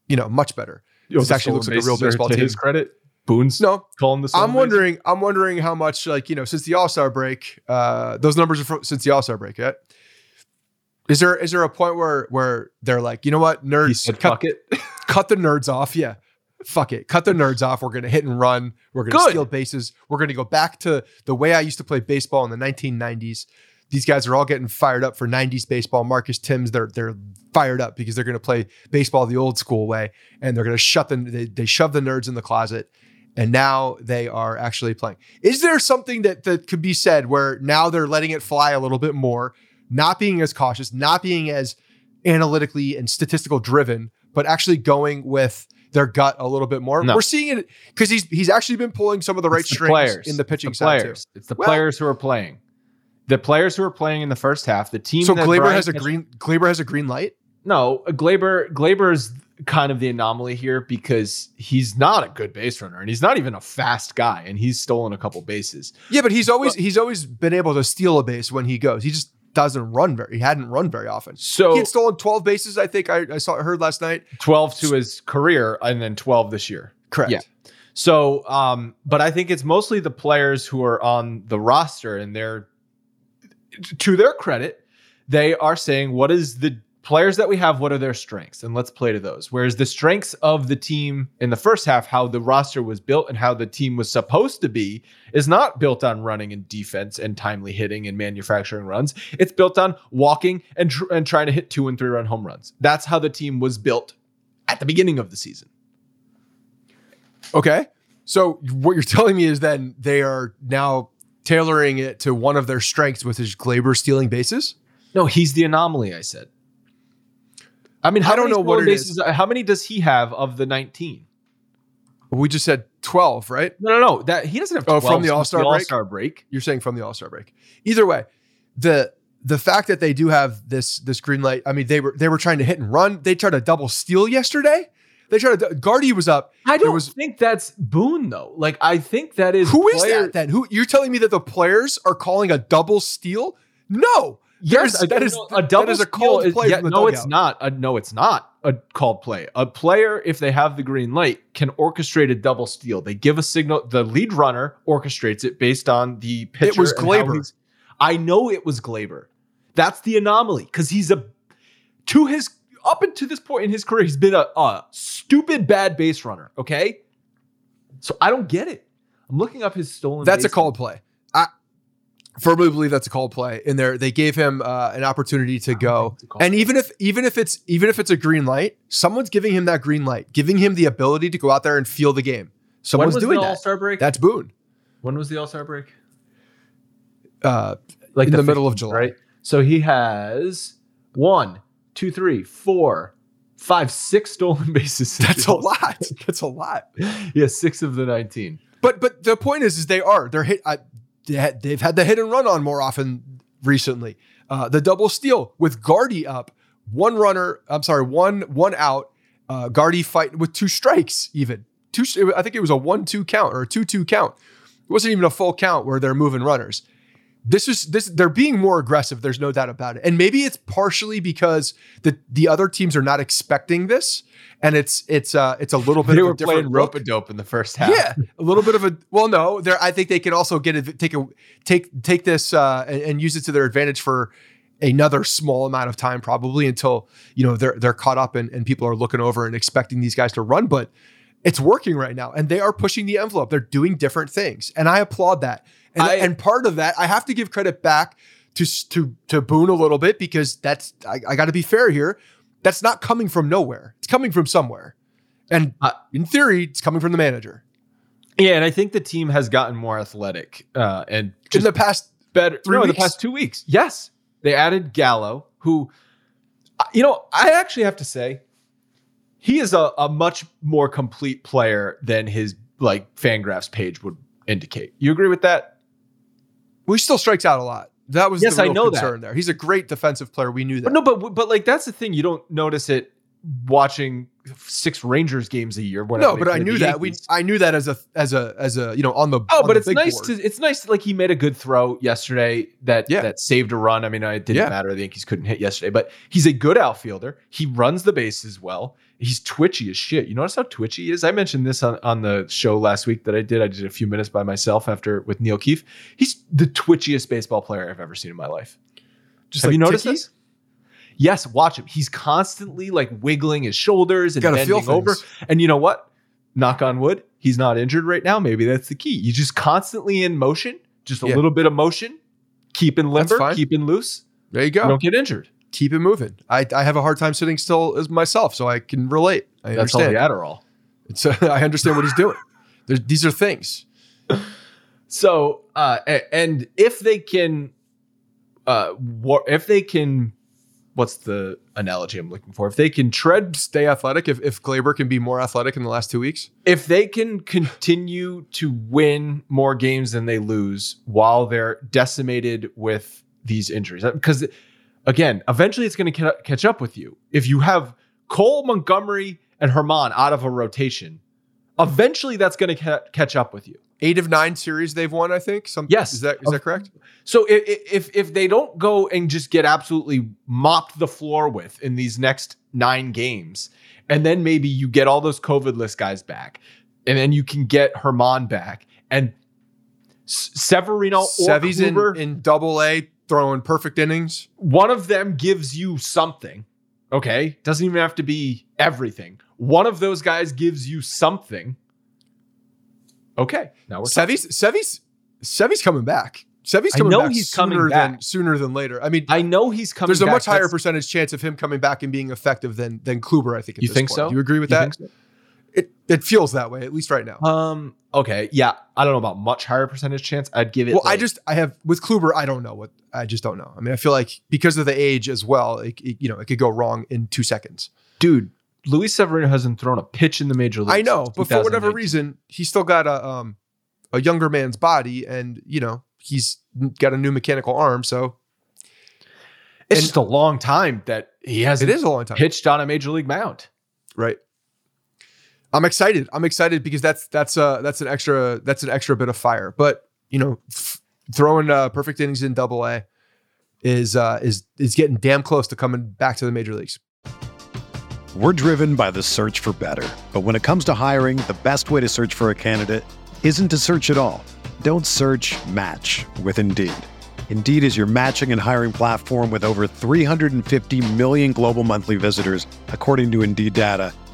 you know, much better. This actually looks like a real baseball to team. His credit, Boone's No, calling the. I'm wondering. I'm wondering how much, like you know, since the All Star break, uh, those numbers are from, since the All Star break. Yet, is there is there a point where where they're like, you know what, nerds, said, cut, "Fuck it." (laughs) cut the nerds off. Yeah, fuck it, cut the nerds off. We're gonna hit and run. We're gonna Good. steal bases. We're gonna go back to the way I used to play baseball in the 1990s. These guys are all getting fired up for 90s baseball. Marcus Thames, they're they're fired up because they're going to play baseball the old school way, and they're going to shut them. They, they shove the nerds in the closet, and now they are actually playing. Is there something that that could be said where now they're letting it fly a little bit more, not being as cautious, not being as analytically and statistical driven, but actually going with their gut a little bit more? No. We're seeing it because he's he's actually been pulling some of the right It's the strings players in the pitching It's side players. It's the Well- players who are playing. The players who are playing in the first half. The team. So that Gleyber Brian has a green Gleyber has a green light. No, Gleyber. Gleyber is kind of the anomaly here because he's not a good base runner and he's not even a fast guy, and he's stolen a couple bases. Yeah, but he's always he's always been able to steal a base when he goes. He just doesn't run very. He hadn't run very often. So he had stolen twelve bases. I think I, I saw heard last night. twelve to his career, and then twelve this year. Correct. Yeah. So, um, but I think it's mostly the players who are on the roster, and they're to their credit, they are saying, "What is the players that we have? What are their strengths?" And let's play to those. Whereas the strengths of the team in the first half, how the roster was built and how the team was supposed to be, is not built on running and defense and timely hitting and manufacturing runs. It's built on walking and tr- and trying to hit two and three run home runs. That's how the team was built at the beginning of the season. Okay. So what you're (laughs) telling me is then they are now tailoring it to one of their strengths, which is Gleyber stealing bases. No, he's the anomaly. I said. I mean, how I don't know what stolen it bases? How many does he have of the nineteen? We just said twelve, right? No, no, no. That he doesn't have. Oh, from the All-Star break? All-Star break. You're saying from the All Star break. Either way, the the fact that they do have this this green light. I mean, they were they were trying to hit and run. They tried to double steal yesterday. They tried to. Gardy was up. I don't was- think that's Boone though. Like I think that is Who is player- that then? Who you're telling me that the players are calling a double steal? No. Yes, There's- that is a double is a called is- play yeah, from the no, it's not. A, no, it's not a called play. A player, if they have the green light, can orchestrate a double steal. They give a signal. The lead runner orchestrates it based on the pitcher. It was Gleyber. I know it was Gleyber. That's the anomaly because he's a to his up until this point in his career, he's been a, a stupid bad base runner. Okay, so I don't get it. I'm looking up his stolen. That's a called play. I firmly believe that's a called play. In there, they gave him uh, an opportunity to go. think it's a called And play. even if even if it's even if it's a green light, someone's giving him that green light, giving him the ability to go out there and feel the game. When Someone's was doing the that. All Star break? That's Boone. when was the All Star break? Uh, like In the middle of July. right? So he has one, two, three, four, five, six stolen (laughs) bases. that's a (laughs) lot. That's a lot. has six of the nineteen. But but the point is, is they are they're hit. I, they had, they've had the hit and run on more often recently. Uh, the double steal with Gardy up, one runner. I'm sorry, one one out. Uh, Gardy fight with two strikes. Even two. I think it was a one-two count or a two-two count. It wasn't even a full count where they're moving runners. This is this. They're being more aggressive. There's no doubt about it. And maybe it's partially because the the other teams are not expecting this, and it's it's uh it's a little bit They of were a different playing rope a dope in the first half. Yeah, a little bit of a well, no. There, I think they can also get it, take a take take this uh, and, and use it to their advantage for another small amount of time, probably until you know they're they're caught up and, and people are looking over and expecting these guys to run. But it's working right now, and they are pushing the envelope. They're doing different things, and I applaud that. And, I- and part of that, I have to give credit back to to to Boone a little bit because that's I, I got to be fair here. That's not coming from nowhere. It's coming from somewhere, and I- in theory, it's coming from the manager. yeah, and I think the team has gotten more athletic uh, and in the past better. three no, in the past two weeks. Yes, they added Gallo, who, uh, you know, I actually have to say, he is a, a much more complete player than his like Fangraphs page would indicate. You agree with that? Well, he still strikes out a lot. That was Yes, the I know that. concern there. He's a great defensive player. We knew that. But no, but but like that's the thing. You don't notice it watching six Rangers games a year. No, but I knew that. We I knew that as a as a as a you know on the Oh, on but the it's nice board. to it's nice like he made a good throw yesterday that Yeah. that saved a run. I mean, it didn't Yeah. matter. The Yankees couldn't hit yesterday, but he's a good outfielder. He runs the bases well. He's twitchy as shit. You notice how twitchy he is? I mentioned this on, on the show last week that I did. I did a few minutes by myself after with Neil Keefe. He's the twitchiest baseball player I've ever seen in my life. Just Have like you noticed ticky? this? Yes, watch him. He's constantly like wiggling his shoulders and bending over. And you know what? Knock on wood, he's not injured right now. Maybe that's the key. You just constantly in motion, just a Yeah. little bit of motion, keeping limber, keeping loose. There you You go. don't get injured. Keep it moving. I, I have a hard time sitting still as myself, so I can relate. I That's all the understand. Adderall. It's, (laughs) I understand what he's doing. There's, these are things. So, uh, and if they can, uh, war, if they can, what's the analogy I'm looking for? If they can tread Stay athletic. If if Gleyber can be more athletic in the last two weeks, if they can continue to win more games than they lose while they're decimated with these injuries, because again, eventually it's going to catch up with you. If you have Cole, Montgomery, and Germán out of a rotation, eventually that's going to ca- catch up with you. eight of nine series they've won. I think. Some, Yes. is that is that correct? So i- i- if if they don't go and just get absolutely mopped the floor with in these next nine games, and then maybe you get all those COVID list guys back, and then you can get Germán back and Severino or Sevy's in, in double A throwing perfect innings. one of them gives you something. Okay, doesn't even have to be everything. One of those guys gives you something. Okay, now we're. Sevy's Sevy's Sevy's coming back. Sevy's I coming know back he's sooner coming than back. sooner than later. I mean, I know he's coming. there's a back. much higher That's- percentage chance of him coming back and being effective than than Kluber. I think. At You think point. so? Do you agree with You that? It it feels that way at least right now. Um. Okay. Yeah. I don't know about much higher percentage chance. I'd give it. well, I just I have with Kluber. I don't know what I just don't know. I mean, I feel like because of the age as well, it, it- you know, it could go wrong in two seconds. dude. Luis Severino hasn't thrown a pitch in the major leagues. I know, but for whatever reason, he's still got a um a younger man's body, and you know he's got a new mechanical arm. So it's and- just a long time that he hasn't is a long time, pitched on a major league mound. right? I'm excited. I'm excited because that's that's uh that's an extra that's an extra bit of fire. But you know, f- throwing uh, perfect innings in Double A is uh is is getting damn close to coming back to the major leagues. We're driven by the search for better. But when it comes to hiring, the best way to search for a candidate isn't to search at all. Don't search match with Indeed. Indeed is your matching and hiring platform with over 350 million global monthly visitors, according to Indeed data,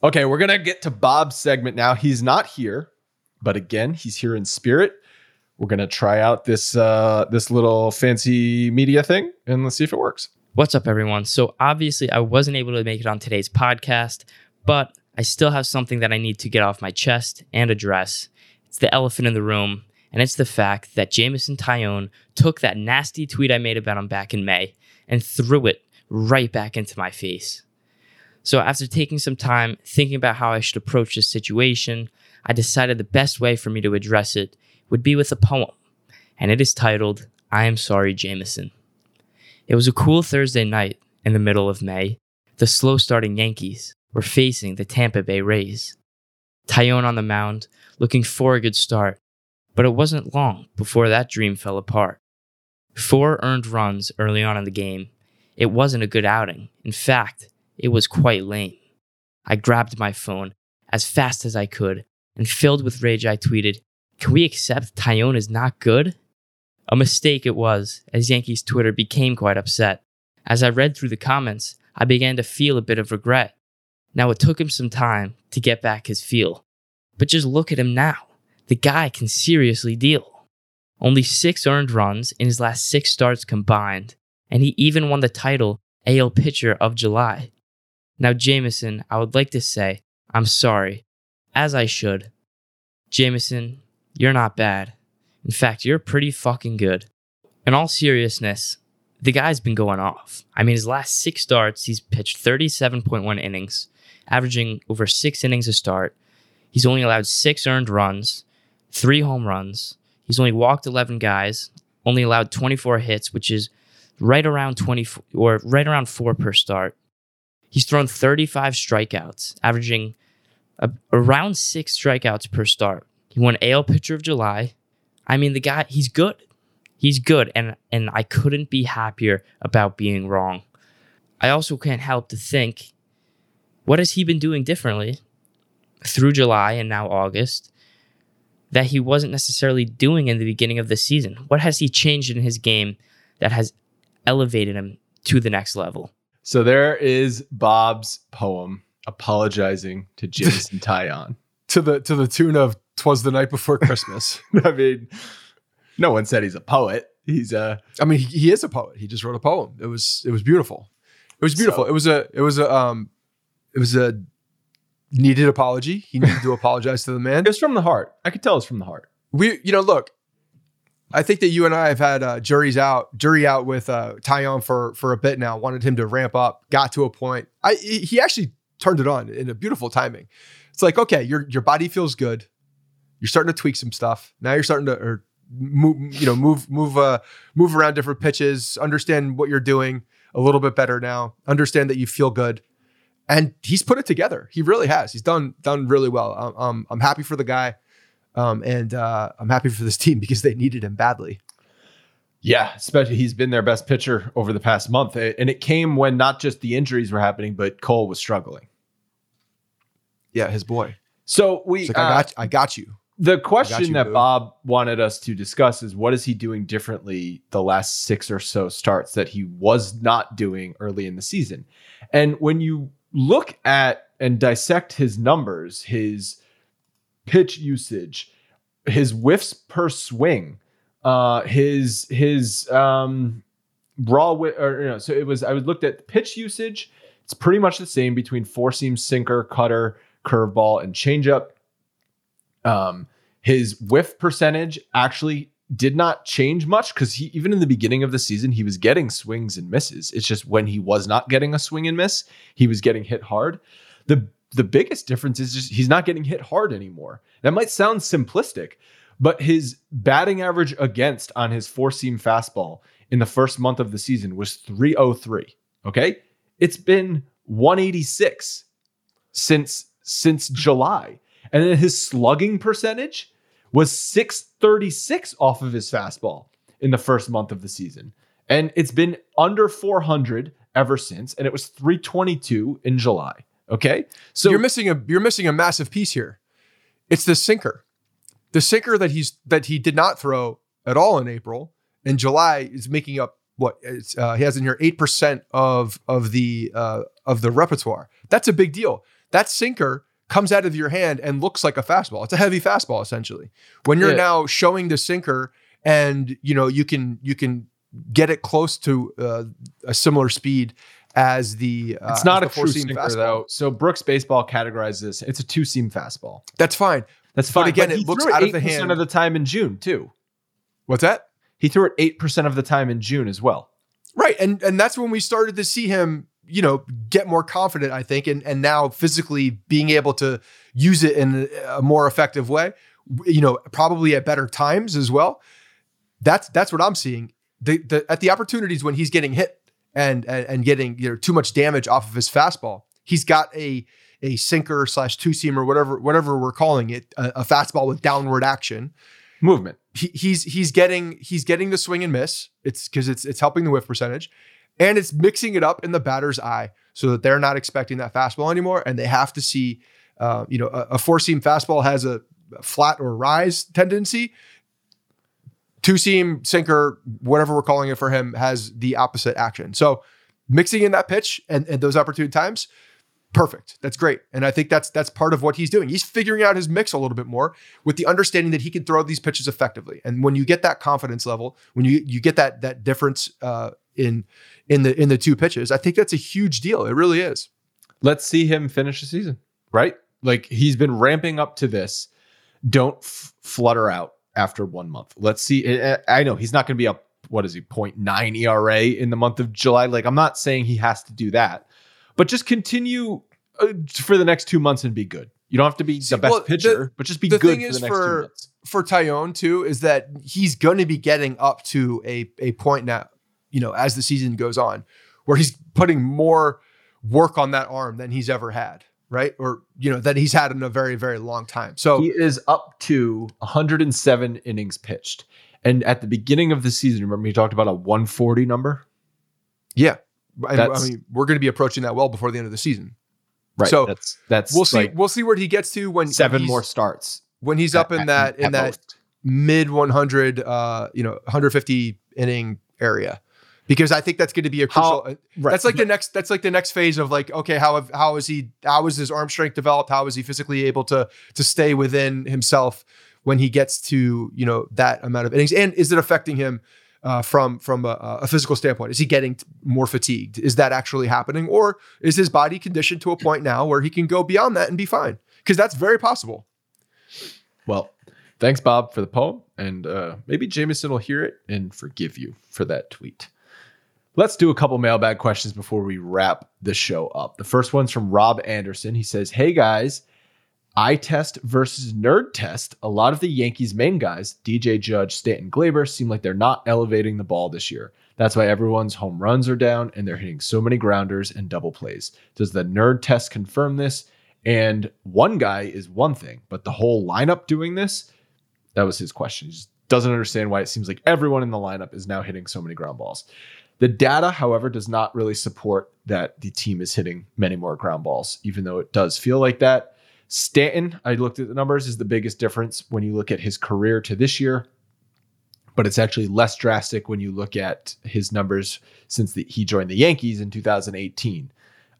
Okay, we're gonna get to Bob's segment now. He's not here, but again, he's here in spirit. We're gonna try out this uh, this little fancy media thing, and let's see if it works. What's up, everyone? So, obviously, I wasn't able to make it on today's podcast, but I still have something that I need to get off my chest and address. It's the elephant in the room, and it's the fact that Jameson Taillon took that nasty tweet I made about him back in May and threw it right back into my face. So, after taking some time thinking about how I should approach this situation, I decided the best way for me to address it would be with a poem, and it is titled, I Am Sorry, Jameson. It was a cool Thursday night in the middle of May. The slow starting Yankees were facing the Tampa Bay Rays. Taillon on the mound, looking for a good start, but it wasn't long before that dream fell apart. Four earned runs early on in the game. It wasn't a good outing. In fact, it was quite lame. I grabbed my phone as fast as I could and filled with rage, I tweeted, Can we accept Taillon is not good? A mistake it was, as Yankees Twitter became quite upset. As I read through the comments, I began to feel a bit of regret. Now, it took him some time to get back his feel. But just look at him now. The guy can seriously deal. Only six earned runs in his last six starts combined, and he even won the title AL Pitcher of July. Now, Jameson, I would like to say, I'm sorry, as I should. Jameson, you're not bad. In fact, you're pretty fucking good. In all seriousness, the guy's been going off. I mean, his last six starts, he's pitched 37.1 innings, averaging over six innings a start. He's only allowed six earned runs, three home runs. He's only walked 11 guys, only allowed 24 hits, which is right around 20 or right around four per start. He's thrown 35 strikeouts, averaging a, around six strikeouts per start. He won AL Pitcher of July. I mean, the guy, he's good. He's good, and and I couldn't be happier about being wrong. I also can't help to think, what has he been doing differently through July and now August that he wasn't necessarily doing in the beginning of the season? What has he changed in his game that has elevated him to the next level? So there is Bob's poem apologizing to Jameson (laughs) Taillon. to the to the tune of "Twas the Night Before Christmas." (laughs) I mean, no one said he's a poet. He's a I mean, he, he is a poet. He just wrote a poem. It was it was beautiful. It was beautiful. So- it was a it was a um it was a needed apology. He needed to (laughs) apologize to the man. it was from the heart. I could tell it's from the heart. we you know look i think that you and i have had uh, juries out jury out with uh Taillon for for a bit now wanted him to ramp up got to a point. I he actually turned it on in a beautiful timing. It's like okay your your body feels good. You're starting to tweak some stuff. Now you're starting to or move you know move move uh move around different pitches understand what you're doing a little bit better now understand that you feel good. And he's put it together. He really has. He's done done really well. Um, i'm happy for the guy um, and uh, I'm happy for this (laughs) team because they needed him badly. Yeah, especially he's been their best pitcher over the past month, and it came when not just the injuries were happening, but Cole was struggling. Yeah, his boy. So we like, uh, I got, I got you. the question you, that boo. Bob wanted us to discuss is what is he doing differently the last six or so starts that he was not doing early in the season? And when you look at and dissect his numbers, his pitch usage, his whiffs per swing, uh, his his um, raw or you know, so it was. I was looked at pitch usage. It's pretty much the same between four seam sinker, cutter, curveball, and changeup. Um, his whiff percentage actually did not change much because he even in the beginning of the season he was getting swings and misses. It's just when he was not getting a swing and miss, he was getting hit hard. The the biggest difference is just he's not getting hit hard anymore. That might sound simplistic, but his batting average against on his four seam fastball in the first month of the season was 303. Okay. It's been 186 since since July. And then his slugging percentage was 636 off of his fastball in the first month of the season. And it's been under 400 ever since. And it was 322 in July. Okay. So you're missing a you're missing a massive piece here. It's the sinker. The sinker that he's that he did not throw at all in April. and July is making up what uh, he has in here eight percent of of the uh, of the repertoire. That's a big deal. That sinker comes out of your hand and looks like a fastball. It's a heavy fastball essentially. When you're yeah. now showing the sinker and you know you can you can get it close to uh, a similar speed as the uh, it's not a true sinker fastball. though. So Brooks baseball categorizes this. It's a two seam fastball. That's fine. That's fine. But again, but it looks out of the hand of the time in June too. What's that? He threw it eight percent of the time in June as well. Right, and and that's when we started to see him you know, get more confident, I think, and, and now physically being able to use it in a more effective way, you know, probably at better times as well. That's that's what I'm seeing. The, the at the opportunities when he's getting hit and, and and getting you know too much damage off of his fastball, he's got a a sinker slash two seamer, whatever whatever we're calling it, a, a fastball with downward action movement. He, he's he's getting he's getting the swing and miss. It's because it's it's helping the whiff percentage and it's mixing it up in the batter's eye so that they're not expecting that fastball anymore and they have to see uh, you know a, a four seam fastball has a flat or rise tendency two seam sinker whatever we're calling it for him has the opposite action so mixing in that pitch and, and those opportune times perfect that's great and i think that's that's part of what he's doing he's figuring out his mix a little bit more with the understanding that he can throw these pitches effectively and when you get that confidence level when you you get that that difference uh, in in the in the two pitches. I think that's a huge deal. It really is. Let's see him finish the season, right? Like he's been ramping up to this. Don't f- flutter out after one month. Let's see. I know he's not going to be a what is he 0.9 ERA in the month of July. Like I'm not saying he has to do that, but just continue uh, for the next two months and be good. You don't have to be the best well, pitcher, the, but just be good for the next for, two months. For Taillon too, is that he's going to be getting up to a a point now you know, as the season goes on, where he's putting more work on that arm than he's ever had, right? Or, you know, that he's had in a very, very long time. So he is up to 107 innings pitched. And at the beginning of the season, remember he talked about a 140 number? Yeah. I, I mean, we're going to be approaching that well before the end of the season. Right. So that's that's we'll see. Like we'll see where he gets to when seven more starts when he's at, up in that at, in that most. mid 100, uh, you know, 150 inning area because I think that's going to be a crucial. How, uh, right. That's like the next. That's like the next phase of like, okay, how how is he? How is his arm strength developed? How is he physically able to to stay within himself when he gets to you know that amount of innings? And is it affecting him uh, from from a, a, physical standpoint? Is he getting more fatigued? Is that actually happening, or is his body conditioned to a point now where he can go beyond that and be fine? Because that's very possible. Well, thanks, Bob, for the poem, and uh, maybe Jameson will hear it and forgive you for that tweet. Let's do a couple mailbag questions before we wrap the show up. The first one's from Rob Anderson. He says, Hey guys, eye test versus nerd test. A lot of the Yankees' main guys, DJ Judge, Stanton, Gleyber, seem like they're not elevating the ball this year. That's why everyone's home runs are down and they're hitting so many grounders and double plays. Does the nerd test confirm this? And one guy is one thing, but the whole lineup doing this, that was his question. He just doesn't understand why it seems like everyone in the lineup is now hitting so many ground balls. The data, however, does not really support that the team is hitting many more ground balls, even though it does feel like that. Stanton, I looked at the numbers, is the biggest difference when you look at his career to this year, but it's actually less drastic when you look at his numbers since the, he joined the Yankees in 2018.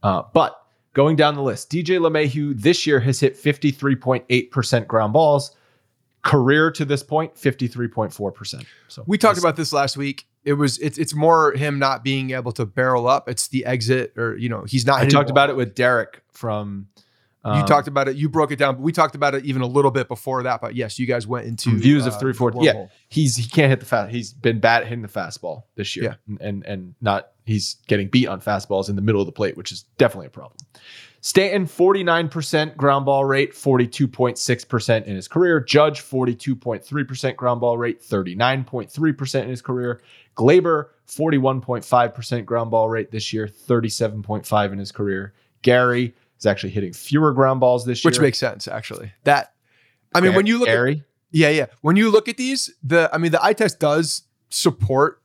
Uh, but going down the list, DJ LeMahieu this year has hit 53.8% ground balls. Career to this point, 53.4%. So we talked about this last week it was it's it's more him not being able to barrel up. It's the exit, or you know, he's not. I talked about it with Derek from you Um, talked about it. You broke it down. But we talked about it even a little bit before that. But yes, you guys went into views uh, of three four. Yeah, he's he can't hit the fast. He's been bad at hitting the fastball this year, and, and and not he's getting beat on fastballs in the middle of the plate, which is definitely a problem. Stanton, 49% ground ball rate, 42.6% in his career. Judge, 42.3% ground ball rate, 39.3% in his career. Gleyber, 41.5% ground ball rate this year, 37.5 in his career. Gary is actually hitting fewer ground balls this year. which makes sense actually. That I mean, when you look at Gary, Yeah, yeah. When you look at these, the I mean, the eye test does support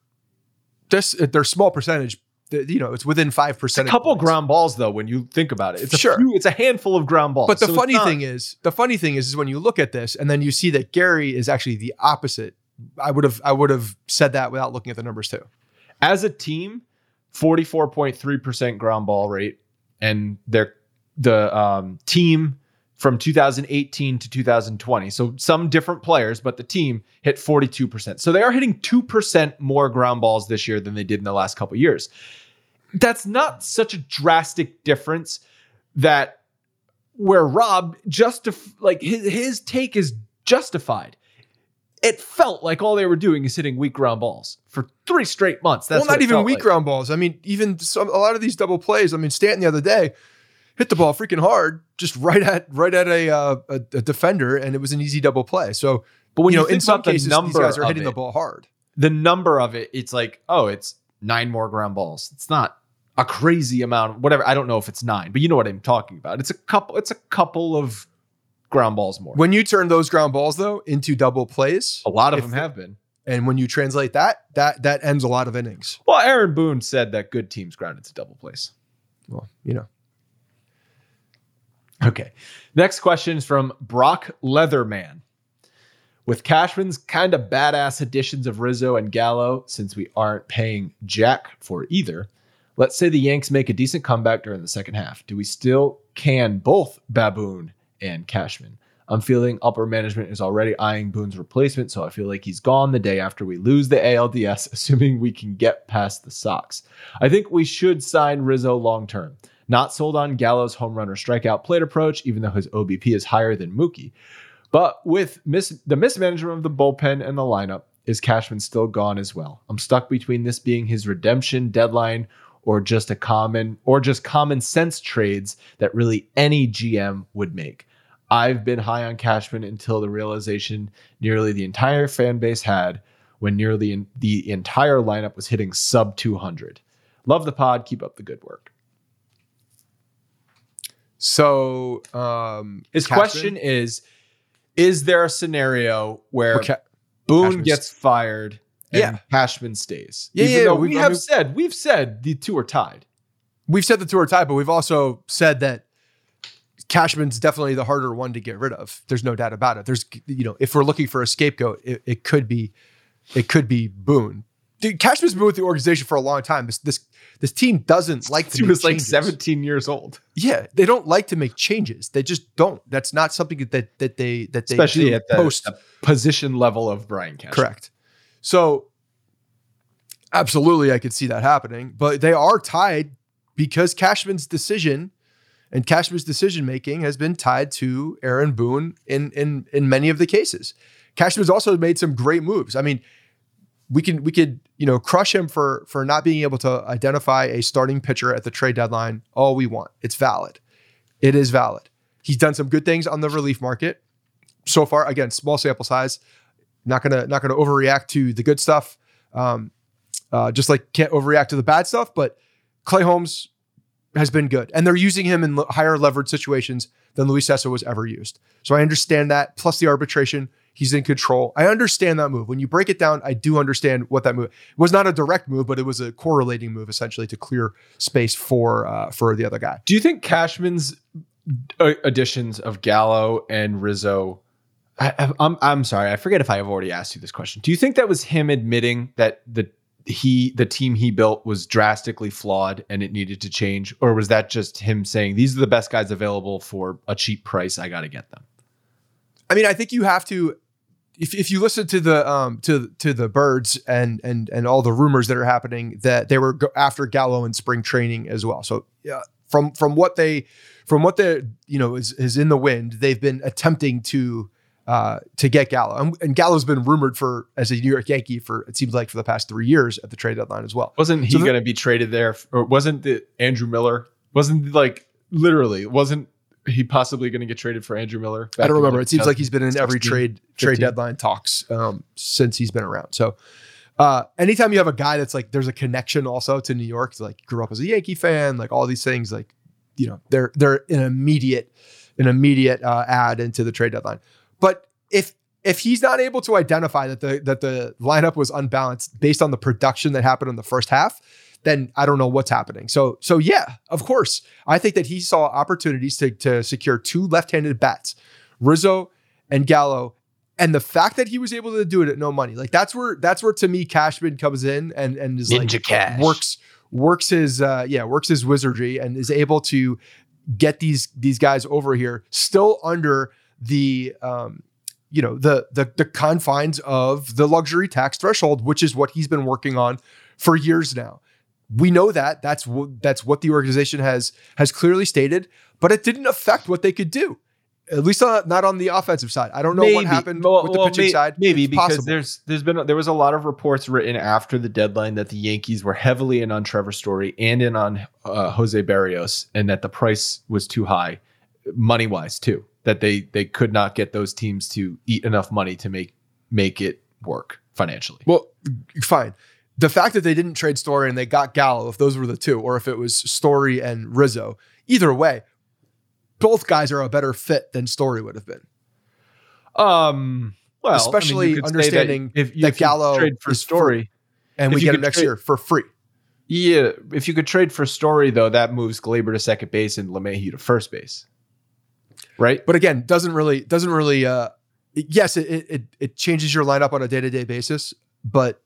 this. Their small percentage, the- you know, it's within five it's a percent. couple ground balls though. When you think about it, it's a Sure. few, it's a handful of ground balls. But the So funny not- thing is, the funny thing is, is when you look at this and then you see that Gary is actually the opposite. I would have, I would have said that without looking at the numbers too. as a team, 44.3% ground ball rate, and their the um, team from 2018 to 2020. So some different players, but the team hit 42%. So they are hitting 2% more ground balls this year than they did in the last couple years. That's not such a drastic difference that where Rob just like his, his take is justified. It felt like all they were doing is hitting weak ground balls for three straight months. That's well, not even weak like. ground balls. I mean, even some a lot of these double plays. I mean, Stanton the other day hit the ball freaking hard, just right at right at a uh, a, a defender, and it was an easy double play. So, But when you you, know, in some cases, these number guys are hitting it, the ball hard. the number of it, it's like, oh, it's nine more ground balls. It's not a crazy amount. Whatever. I don't know if it's nine, but you know what I'm talking about. It's a couple. It's a couple of ground balls more. When you turn those ground balls though into double plays, a lot of them have been. and when you translate that, that that ends a lot of innings. Well, Aaron Boone said that good teams ground to double plays. Well, you know, Okay. Next question is from Brock Leatherman. With Cashman's kind of badass additions of Rizzo and Gallo, since we aren't paying Jack for either, let's say the Yanks make a decent comeback during the second half. Do we still can both Baboon and Cashman? I'm feeling upper management is already eyeing Boone's replacement, so I feel like he's gone the day after we lose the ALDS, (laughs) assuming we can get past the Sox. I think we should sign Rizzo long term. Not sold on Gallo's home run or strikeout plate approach, even though his OBP is higher than Mookie. But with mis- the mismanagement of the bullpen and the lineup, is Cashman still gone as well? I'm stuck between this being his redemption deadline or just a common or just common sense trades that really any GM would make. I've been high on Cashman until the realization nearly the entire fan base had when nearly the entire lineup was hitting sub 200. Love the pod. Keep up the good work. so um, His Cashman- question is Is there a scenario where Where Ca- Boone Cashman's- gets fired and Yeah. Cashman stays? Yeah, Even yeah, though we- I have mean- said, we've said the two are tied. we've said the two are tied, but we've also said that Cashman's definitely the harder one to get rid of. There's no doubt about it. There's, you know, if we're looking for a scapegoat, it, it could be, it could be Boone. Dude, Cashman's been with the organization for a long time. This this this team doesn't like to He was like 17 years old, Yeah, they don't like to make changes. They just don't. That's not something that that they that they especially at the, post the position level of Brian Cashman. Correct. So, absolutely, I could see that happening. But they are tied because Cashman's decision and Cashman's decision making has been tied to Aaron Boone in in in many of the cases. Cashman's also made some great moves. I mean, we can we could you know crush him for for not being able to identify a starting pitcher at the trade deadline all we want. It's valid. It is valid. He's done some good things on the relief market so far. Again, small sample size. Not gonna not gonna overreact to the good stuff. Um, uh, just like can't overreact to the bad stuff. But Clay Holmes has been good, and they're using him in higher leverage situations than Luis Cessa was ever used. So I understand that. Plus the arbitration, he's in control. I understand that move. When you break it down, I do understand what that move was. Not a direct move, but it was a correlating move essentially to clear space for uh, for the other guy. Do you think Cashman's uh, additions of Gallo and Rizzo? I, I- I'm I'm sorry, I forget if I have already asked you this question. Do you think that was him admitting that the he the team he built was drastically flawed and it needed to change, or was that just him saying these are the best guys available for a cheap price? I got to get them. I mean, I think you have to. If, if you listen to the um to to the birds and and and all the rumors that are happening that they were after Gallo in spring training as well. So yeah, from from what they from what they're you know is is in the wind, they've been attempting to uh, to get Gallo, and, and Gallo's been rumored for as a New York Yankee for it seems like for the past three years at the trade deadline as well. Wasn't he So going to be traded there, or wasn't the Andrew Miller? Wasn't like literally wasn't he possibly going to get traded for Andrew Miller? I don't remember. like, It seems like he's been in every 2016, trade trade deadline talks um, since he's been around. So, uh, anytime you have a guy that's like, there's a connection also to New York, like grew up as a Yankee fan, like all these things, like you know, they're they're an immediate an immediate uh, add into the trade deadline. But if if he's not able to identify that the that the lineup was unbalanced based on the production that happened in the first half, then I don't know what's happening. So so yeah, of course, I think that he saw opportunities to to secure two left-handed bats, Rizzo and Gallo, and the fact that he was able to do it at no money, like that's where that's where to me Cashman comes in and and is like Cash. works works his uh yeah works his wizardry and is able to get these these guys over here still under the um you know the the the confines of the luxury tax threshold which is what he's been working on for years now. We know that. That's what that's what the organization has has clearly stated but it didn't affect what they could do at least not, not on the offensive side. I don't know what happened Well- with the well, pitching may- side. Maybe It's because possible. there's there's been there was a lot of reports written after the deadline that the Yankees were heavily in on Trevor Story and in on uh, Jose Berrios, and that the price was too high, money wise too. That they they could not get those teams to eat enough money to make make it work financially. Well, fine. The fact that they didn't trade Story and they got Gallo, if those were the two, or if it was Story and Rizzo, either way, both guys are a better fit than Story would have been. Um, well, Especially you could say that understanding if, that if you Gallo trade for Story, And we get him next trade- year for free. Yeah, if you could trade for Story though, that moves Gleyber to second base and LeMahieu to first base, right? But again, doesn't really doesn't really uh yes, it it it- changes your lineup on a day-to-day basis, but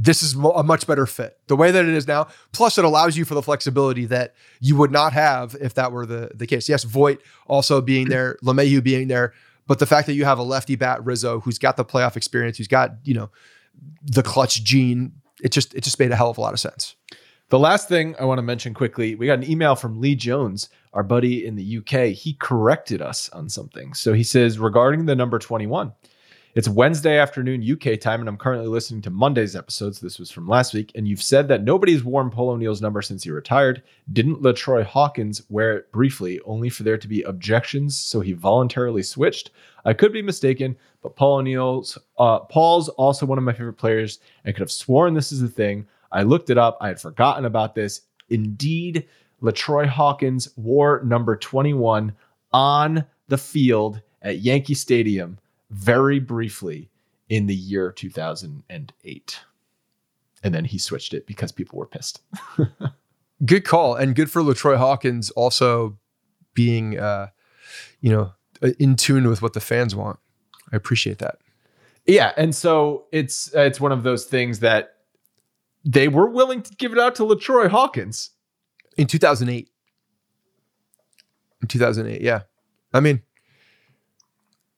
this is a much better fit. The way that it is now, plus it allows you for the flexibility that you would not have if that were the the case. Yes, Voit also being there, LeMahieu being there, but the fact that you have a lefty bat Rizzo who's got the playoff experience, who's got, you know, the clutch gene, it just it just made a hell of a lot of sense. The last thing I want to mention quickly, we got an email from Lee Jones, our buddy in the UK. He corrected us on something. So he says regarding the number 21, it's Wednesday afternoon UK time, and I'm currently listening to Monday's episodes. This was from last week, and you've said that nobody's worn Paul O'Neill's number since he retired. Didn't LaTroy Hawkins wear it briefly, only for there to be objections, so he voluntarily switched? I could be mistaken, but Paul O'Neill's uh, Paul's also one of my favorite players. I could have sworn this is a thing. I looked it up. I had forgotten about this. Indeed, LaTroy Hawkins wore number 21 on the field at Yankee Stadium very briefly in the year 2008. And then he switched it because people were pissed. (laughs) good call and good for LaTroy Hawkins also being uh you know in tune with what the fans want. I appreciate that. Yeah, and so it's uh, it's one of those things that they were willing to give it out to LaTroy Hawkins. In 2008. In 2008, yeah. I mean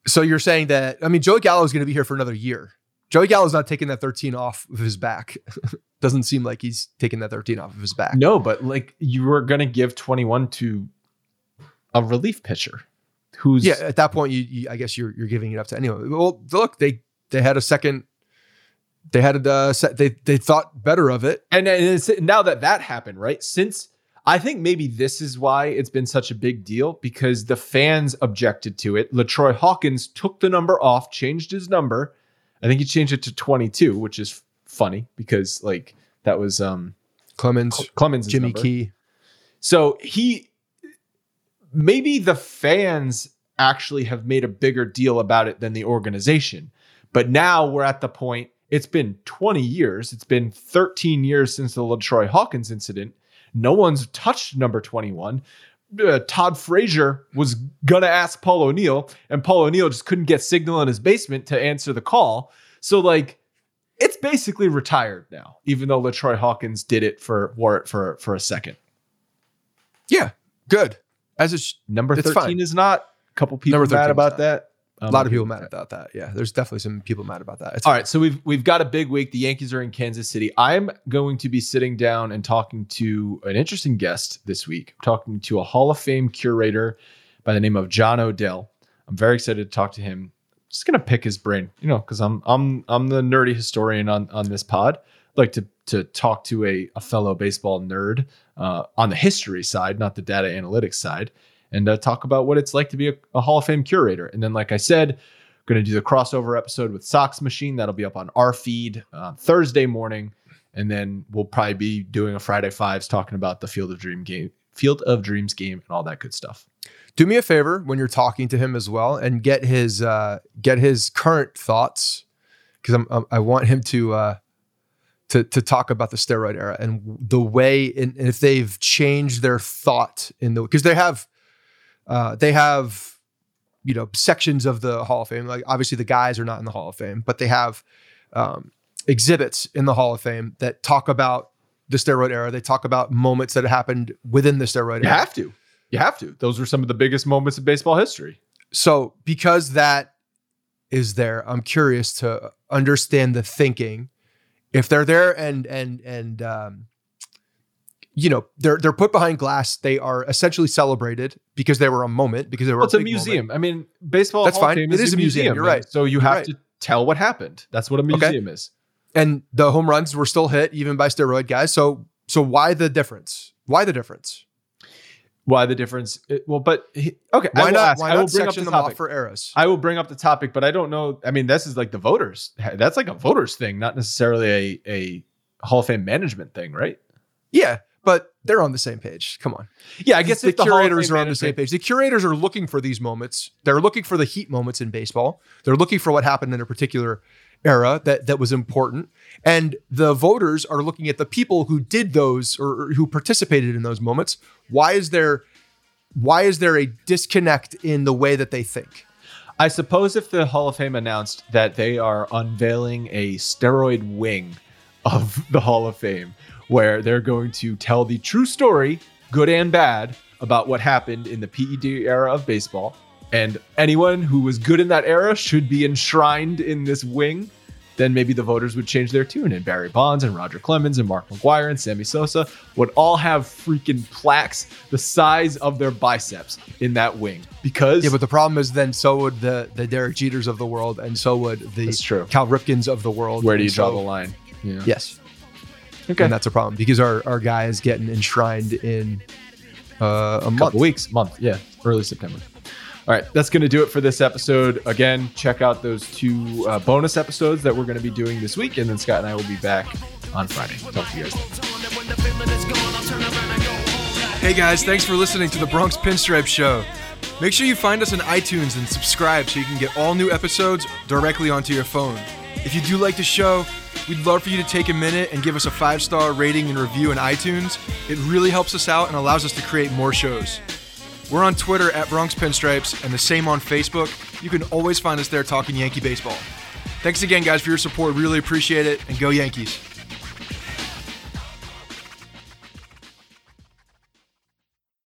so you're saying that I mean Joey Gallo is going to be here for another year. Joey Gallo's not taking that 13 off of his back. (laughs) Doesn't seem like he's taking that 13 off of his back. No, but like you were going to give 21 to a relief pitcher who's Yeah, at that point, you, you I guess you're you're giving it up to anyone. Well, look, they they had a second. They had a uh, set. They they thought better of it. and, and it's, now that that happened, right? Since I think maybe this is why it's been such a big deal because the fans objected to it. LaTroy Hawkins took the number off, changed his number. I think he changed it to 22, which is funny because like that was um Clemens, Clemens Jimmy Key. So he maybe the fans actually have made a bigger deal about it than the organization. But now we're at the point, it's been 20 years, it's been 13 years since the LaTroy Hawkins incident. No one's touched number 21. Uh, Todd Frazier was gonna ask Paul O'Neill, and Paul O'Neill just couldn't get signal in his basement to answer the call. So like it's basically retired now, even though LaTroy Hawkins did it for wore it for for a second. Yeah, good. As a Number It's 13 fine. is not. A couple people Number 13 mad about not. that. A I'm lot of people mad about that. Yeah, there's definitely some people mad about that. It's All right, so we've we've got a big week. The Yankees are in Kansas City. I'm going to be sitting down and talking to an interesting guest this week. I'm talking to a Hall of Fame curator by the name of John Odell. I'm very excited to talk to him. Just gonna pick his brain, you know, because I'm I'm I'm the nerdy historian on on this pod. I'd like to to talk to a, a fellow baseball nerd uh, on the history side, not the data analytics side, and uh, talk about what it's like to be a, a Hall of Fame curator. And then, like I said, going to do the crossover episode with Sox Machine. That'll be up on our feed uh, Thursday morning, and then we'll probably be doing a Friday Fives talking about the Field of Dream game, Field of Dreams game, and all that good stuff. do me a favor when you're talking to him as well and get his uh get his current thoughts because I'm, I'm i want him to uh to to talk about the steroid era and the way in, if they've changed their thought in the because they have uh they have you know sections of the hall of fame like obviously the guys are not in the hall of fame but they have um exhibits in the hall of fame that talk about the steroid era they talk about moments that happened within the steroid era. You era have to, you have to. Those are some of the biggest moments in baseball history. so because that is there i'm curious to understand the thinking if they're there and and and um you know they're they're put behind glass they are essentially celebrated because they were a moment because they were Well, it's a museum. moment. I mean, baseball. That's Hall fine. It is a museum. You're right. So you You're have right. to tell what happened. That's what a Okay. museum is. and the home runs were still hit even by steroid guys so so why the difference why the difference Why the difference? It- well, but he- okay. I why will not ask. why I will not bring up the them off topic. for eras I will bring up the topic, but I don't know. I mean, this is like the voters. That's like a voters thing, not necessarily a a Hall of Fame management thing, right? yeah but they're on the same page come on Yeah, I guess the if the curators are on the same page. The curators are looking for these moments. They're looking for the heat moments in baseball. They're looking for what happened in a particular era that that was important. And the voters are looking at the people who did those or, or who participated in those moments. Why is there why is there a disconnect in the way that they think? I suppose if the Hall of Fame announced that they are unveiling a steroid wing of the Hall of Fame, where they're going to tell the true story, good and bad, about what happened in the PED era of baseball, and anyone who was good in that era should be enshrined in this wing, then maybe the voters would change their tune. And Barry Bonds and Roger Clemens and Mark McGwire and Sammy Sosa would all have freaking plaques the size of their biceps in that wing because Yeah, but the problem is then so would the the Derek Jeters of the world, and so would the. Cal Ripkens of the world. where do you And draw the line? Yeah. Yes. Okay. And that's a problem because our, our guy is getting enshrined in uh, a month. couple weeks, month, yeah, early September. All right, that's going to do it for this episode. Again, check out those two uh, bonus episodes that we're going to be doing this week, and then Scott and I will be back on Friday. Talk to you guys. Hey guys, thanks for listening to the Bronx Pinstripe Show. Make sure you find us on iTunes and subscribe so you can get all new episodes directly onto your phone. If you do like the show, we'd love for you to take a minute and give us a five star rating and review in iTunes. It really helps us out and allows us to create more shows. We're on Twitter at Bronx Pinstripes and the same on Facebook. You can always find us there talking Yankee baseball. Thanks again, guys, for your support. Really appreciate it, and go Yankees.